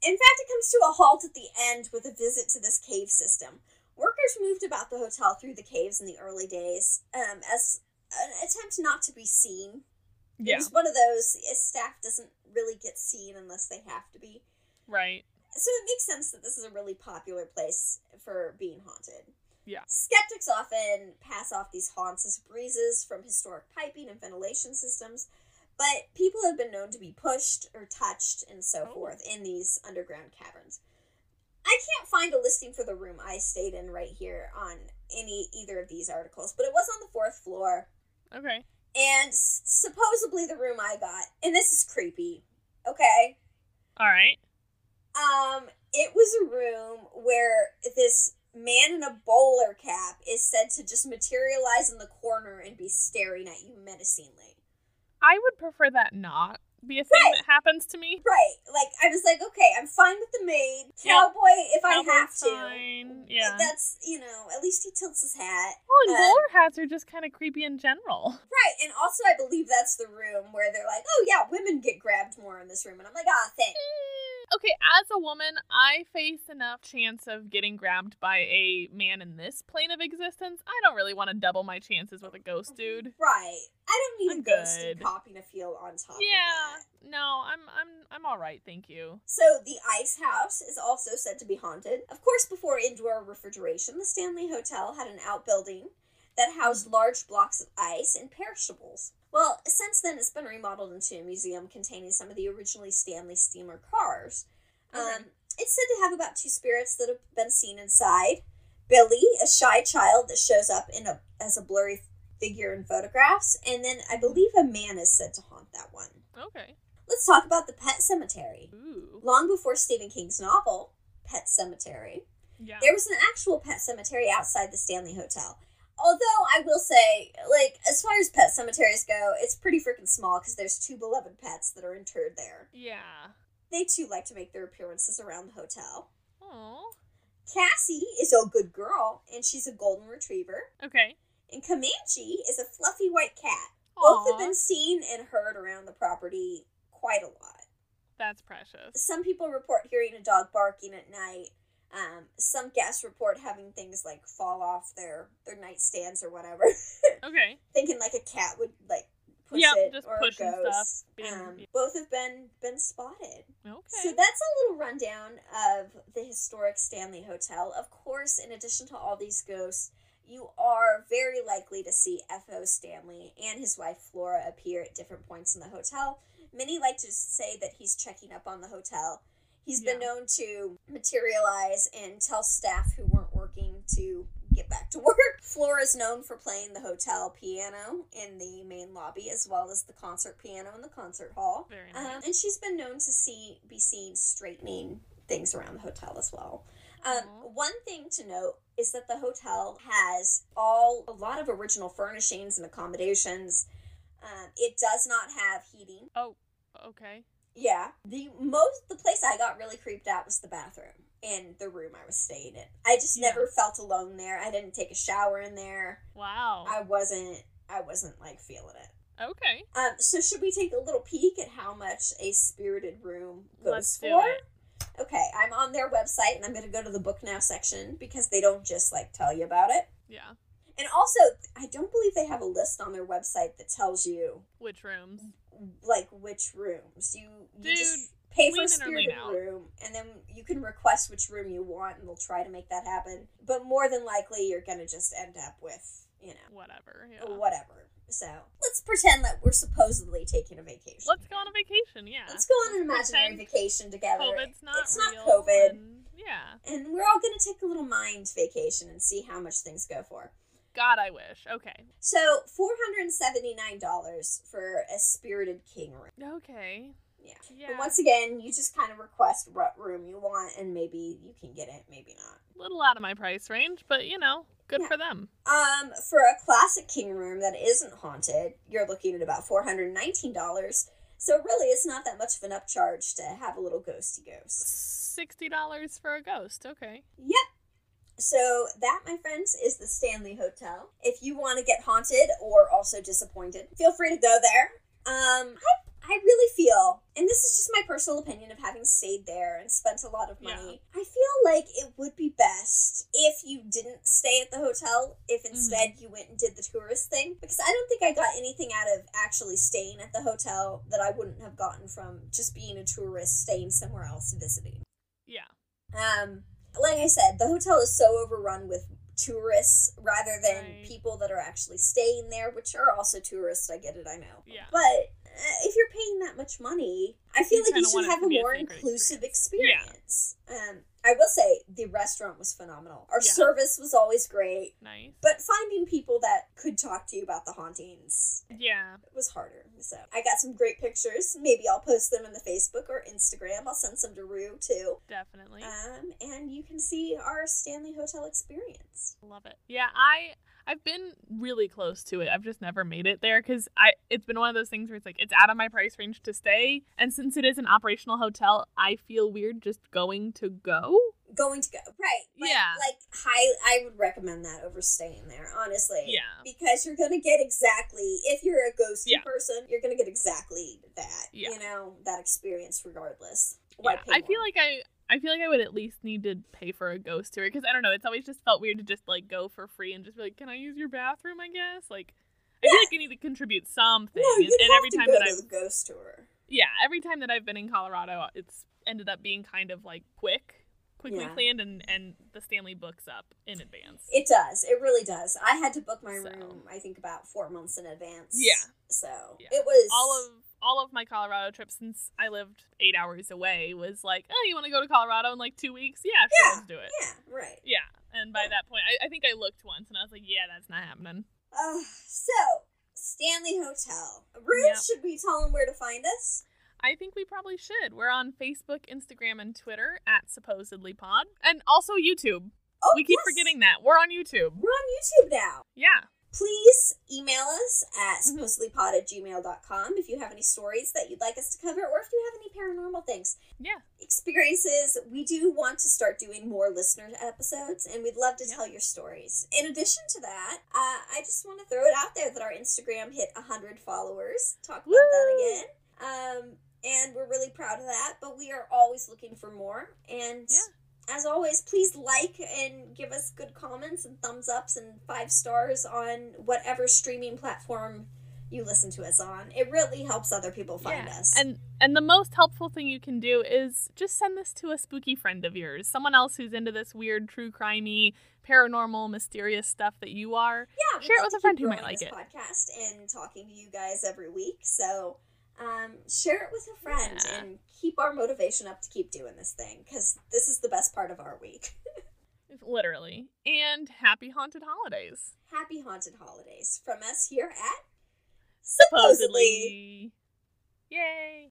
In fact, it comes to a halt at the end with a visit to this cave system. Workers moved about the hotel through the caves in the early days um, as an attempt not to be seen. It Yeah. was one of those uh, staff doesn't really get seen unless they have to be. Right. So it makes sense that this is a really popular place for being haunted. Yeah. Skeptics often pass off these haunts as breezes from historic piping and ventilation systems, but people have been known to be pushed or touched and so Oh. forth in these underground caverns. I can't find a listing for the room I stayed in right here on any either of these articles, but it was on the fourth floor. Okay. And s- supposedly the room I got, and this is creepy, okay? All right. Um, it was a room where this man in a bowler cap is said to just materialize in the corner and be staring at you menacingly. I would prefer that not be a thing Right. that happens to me. Right. Like I was like, okay, I'm fine with the maid. Cowboy if I have to. fine, yeah. That's you know, at least he tilts his hat. Well, and Um, bowler hats are just kind of creepy in general. Right, and also I believe that's the room where they're like, Oh yeah, women get grabbed more in this room and I'm like, ah thanks. Okay, as a woman, I face enough chance of getting grabbed by a man in this plane of existence. I don't really want to double my chances with a ghost mm-hmm. dude. Right. I don't need I'm a ghost good. popping a feel on top Yeah. No, I'm I'm I'm all right, thank you. So the ice house is also said to be haunted. Of course, before indoor refrigeration, the Stanley Hotel had an outbuilding that housed large blocks of ice and perishables. Well, since then, it's been remodeled into a museum containing some of the originally Stanley steamer cars. Okay. Um, it's said to have about two spirits that have been seen inside. Billy, a shy child that shows up in a as a blurry figure in photographs, and then I believe a man is said to haunt that one. Okay. Let's talk about the Pet Cemetery. Ooh. Long before Stephen King's novel, Pet Sematary, Yeah. there was an actual pet cemetery outside the Stanley Hotel. Although I will say, like, as far as pet cemeteries go, it's pretty freaking small because there's two beloved pets that are interred there. Yeah. They too like to make their appearances around the hotel. Oh. Cassie is a good girl, and she's a golden retriever. Okay. And Comanche is a fluffy white cat. Aww. Both have been seen and heard around the property quite a lot. That's precious. some people report hearing a dog barking at night. Um, some guests report having things like fall off their their nightstands or whatever, Okay. thinking like a cat would like push Yep, it just or a pushing stuff, ghost. um, both have been been spotted. Okay. So that's a little rundown of the historic Stanley Hotel. Of course, in addition to all these ghosts, you are very likely to see F.O. Stanley and his wife Flora appear at different points in the hotel. Many like to say that he's checking up on the hotel. He's been known to materialize and tell staff who weren't working to get back to work. Flora is known for playing the hotel piano in the main lobby as well as the concert piano in the concert hall. Very Um, and she's been known to see be seen straightening things around the hotel as well. Um, one thing to note is that the hotel has all a lot of original furnishings and accommodations. Um, it does not have heating. Oh, okay. Yeah, the most the place I got really creeped out was the bathroom in the room I was staying in. I just Yeah. never felt alone there. I didn't take a shower in there. Wow. I wasn't. I wasn't like feeling it. Okay. Um, so should we take a little peek at how much a spirited room goes Let's for? Okay, I'm on their website and I'm going to go to the book now section because they don't just like tell you about it. Yeah. And also, I don't believe they have a list on their website that tells you Which rooms? like which rooms. You you Dude, just pay for a lean in or spirited room and then you can request which room you want and they'll try to make that happen. But more than likely you're going to just end up with, you know, Whatever. Yeah. whatever. So, let's pretend that we're supposedly taking a vacation. Let's go on a vacation. Yeah. Let's go on an imaginary vacation together. COVID's not it's not real. COVID. and- yeah. And we're all going to take a little mind vacation and see how much things go for. God, I wish. Okay. So, $479 for a Spirited King room. Okay. Yeah. Yeah. But once again, you just kind of request what room you want and maybe you can get it, maybe not. A little out of my price range, but you know, good Yeah. for them. Um, for a classic king room that isn't haunted, you're looking at about $419. So really, it's not that much of an upcharge to have a little ghosty ghost. Sixty dollars for a ghost. Okay. Yep. So that, my friends, is the Stanley Hotel. If you want to get haunted or also disappointed, feel free to go there. Um, I, I really feel, and this is just my personal opinion of having stayed there and spent a lot of money. I feel like it would be best if you didn't stay at the hotel. If instead you went and did the tourist thing, because I don't think I got anything out of actually staying at the hotel that I wouldn't have gotten from just being a tourist staying somewhere else visiting. Yeah. Um, like I said, the hotel is so overrun with tourists rather than Right. people that are actually staying there, which are also tourists. I get it, I know. Yeah. But uh, if you're paying that much money, I feel You like you should have a more inclusive experience. experience. Um, I will say the restaurant was phenomenal. Our Yeah. service was always great, Nice. but finding people that could talk to you about the hauntings Yeah. it was harder. So I got some great pictures. Maybe I'll post them in the Facebook or Instagram. I'll send some to Rue too. Definitely. Um, and you can see our Stanley Hotel experience. Love it. Yeah, I I've been really close to it. I've just never made it there because I it's been one of those things where it's like it's out of my price range to stay, and since it is an operational hotel, I feel weird just going to go. Going to go right? Like, Yeah. like hi. I would recommend that over staying there, honestly. Yeah. because you're gonna get exactly if you're a ghosty Yeah. person, you're gonna get exactly that. Yeah. You know that experience regardless. Why Yeah, pay I feel like I I feel like I would at least need to pay for a ghost tour because I don't know. It's always just felt weird to just like go for free and just be like, "Can I use your bathroom?" I guess like. I feel like I need to contribute something, no, and, and have every to time go that to I've the ghost tour. yeah, every time that I've been in Colorado, it's ended up being kind of like quick, quickly Yeah. planned, and and the Stanley books up in advance. It does. It really does. I had to book my So. room. I think about four months in advance. Yeah. So Yeah. it was all of all of my Colorado trips since I lived eight hours away was like, oh, you want to go to Colorado in like two weeks? Yeah, sure, Yeah. let's do it. Yeah. Right. Yeah, and by that point, I, I think I looked once and I was like, yeah, that's not happening. Uh, so Stanley Hotel. Ruth, Yep. should we tell them where to find us? I think we probably should. We're on Facebook, Instagram, and Twitter at supposedly pod, and also YouTube. Oh, we keep yes. forgetting that we're on YouTube. We're on YouTube now. Yeah, please email us at supposedlypod at gmail.com if you have any stories that you'd like us to cover or if you have any paranormal things. Yeah, experiences. We do want to start doing more listener episodes and we'd love to Yep. tell your stories. In addition to that uh, i just want to throw it out there that our instagram hit 100 followers. Talk about that again. Um, and we're really proud of that but we are always looking for more. And Yeah. As always, please like and give us good comments and thumbs ups and five stars on whatever streaming platform you listen to us on. It really helps other people find yeah. us. And and the most helpful thing you can do is just send this to a spooky friend of yours, someone else who's into this weird, true crimey, paranormal, mysterious stuff that you are. yeah, share it with a friend who might like this it. Podcast and talking to you guys every week. So um, share it with a friend Yeah. and keep our motivation up to keep doing this thing because this is the best part of our week. Literally. And happy haunted holidays. Happy haunted holidays from us here at Supposedly. Yay.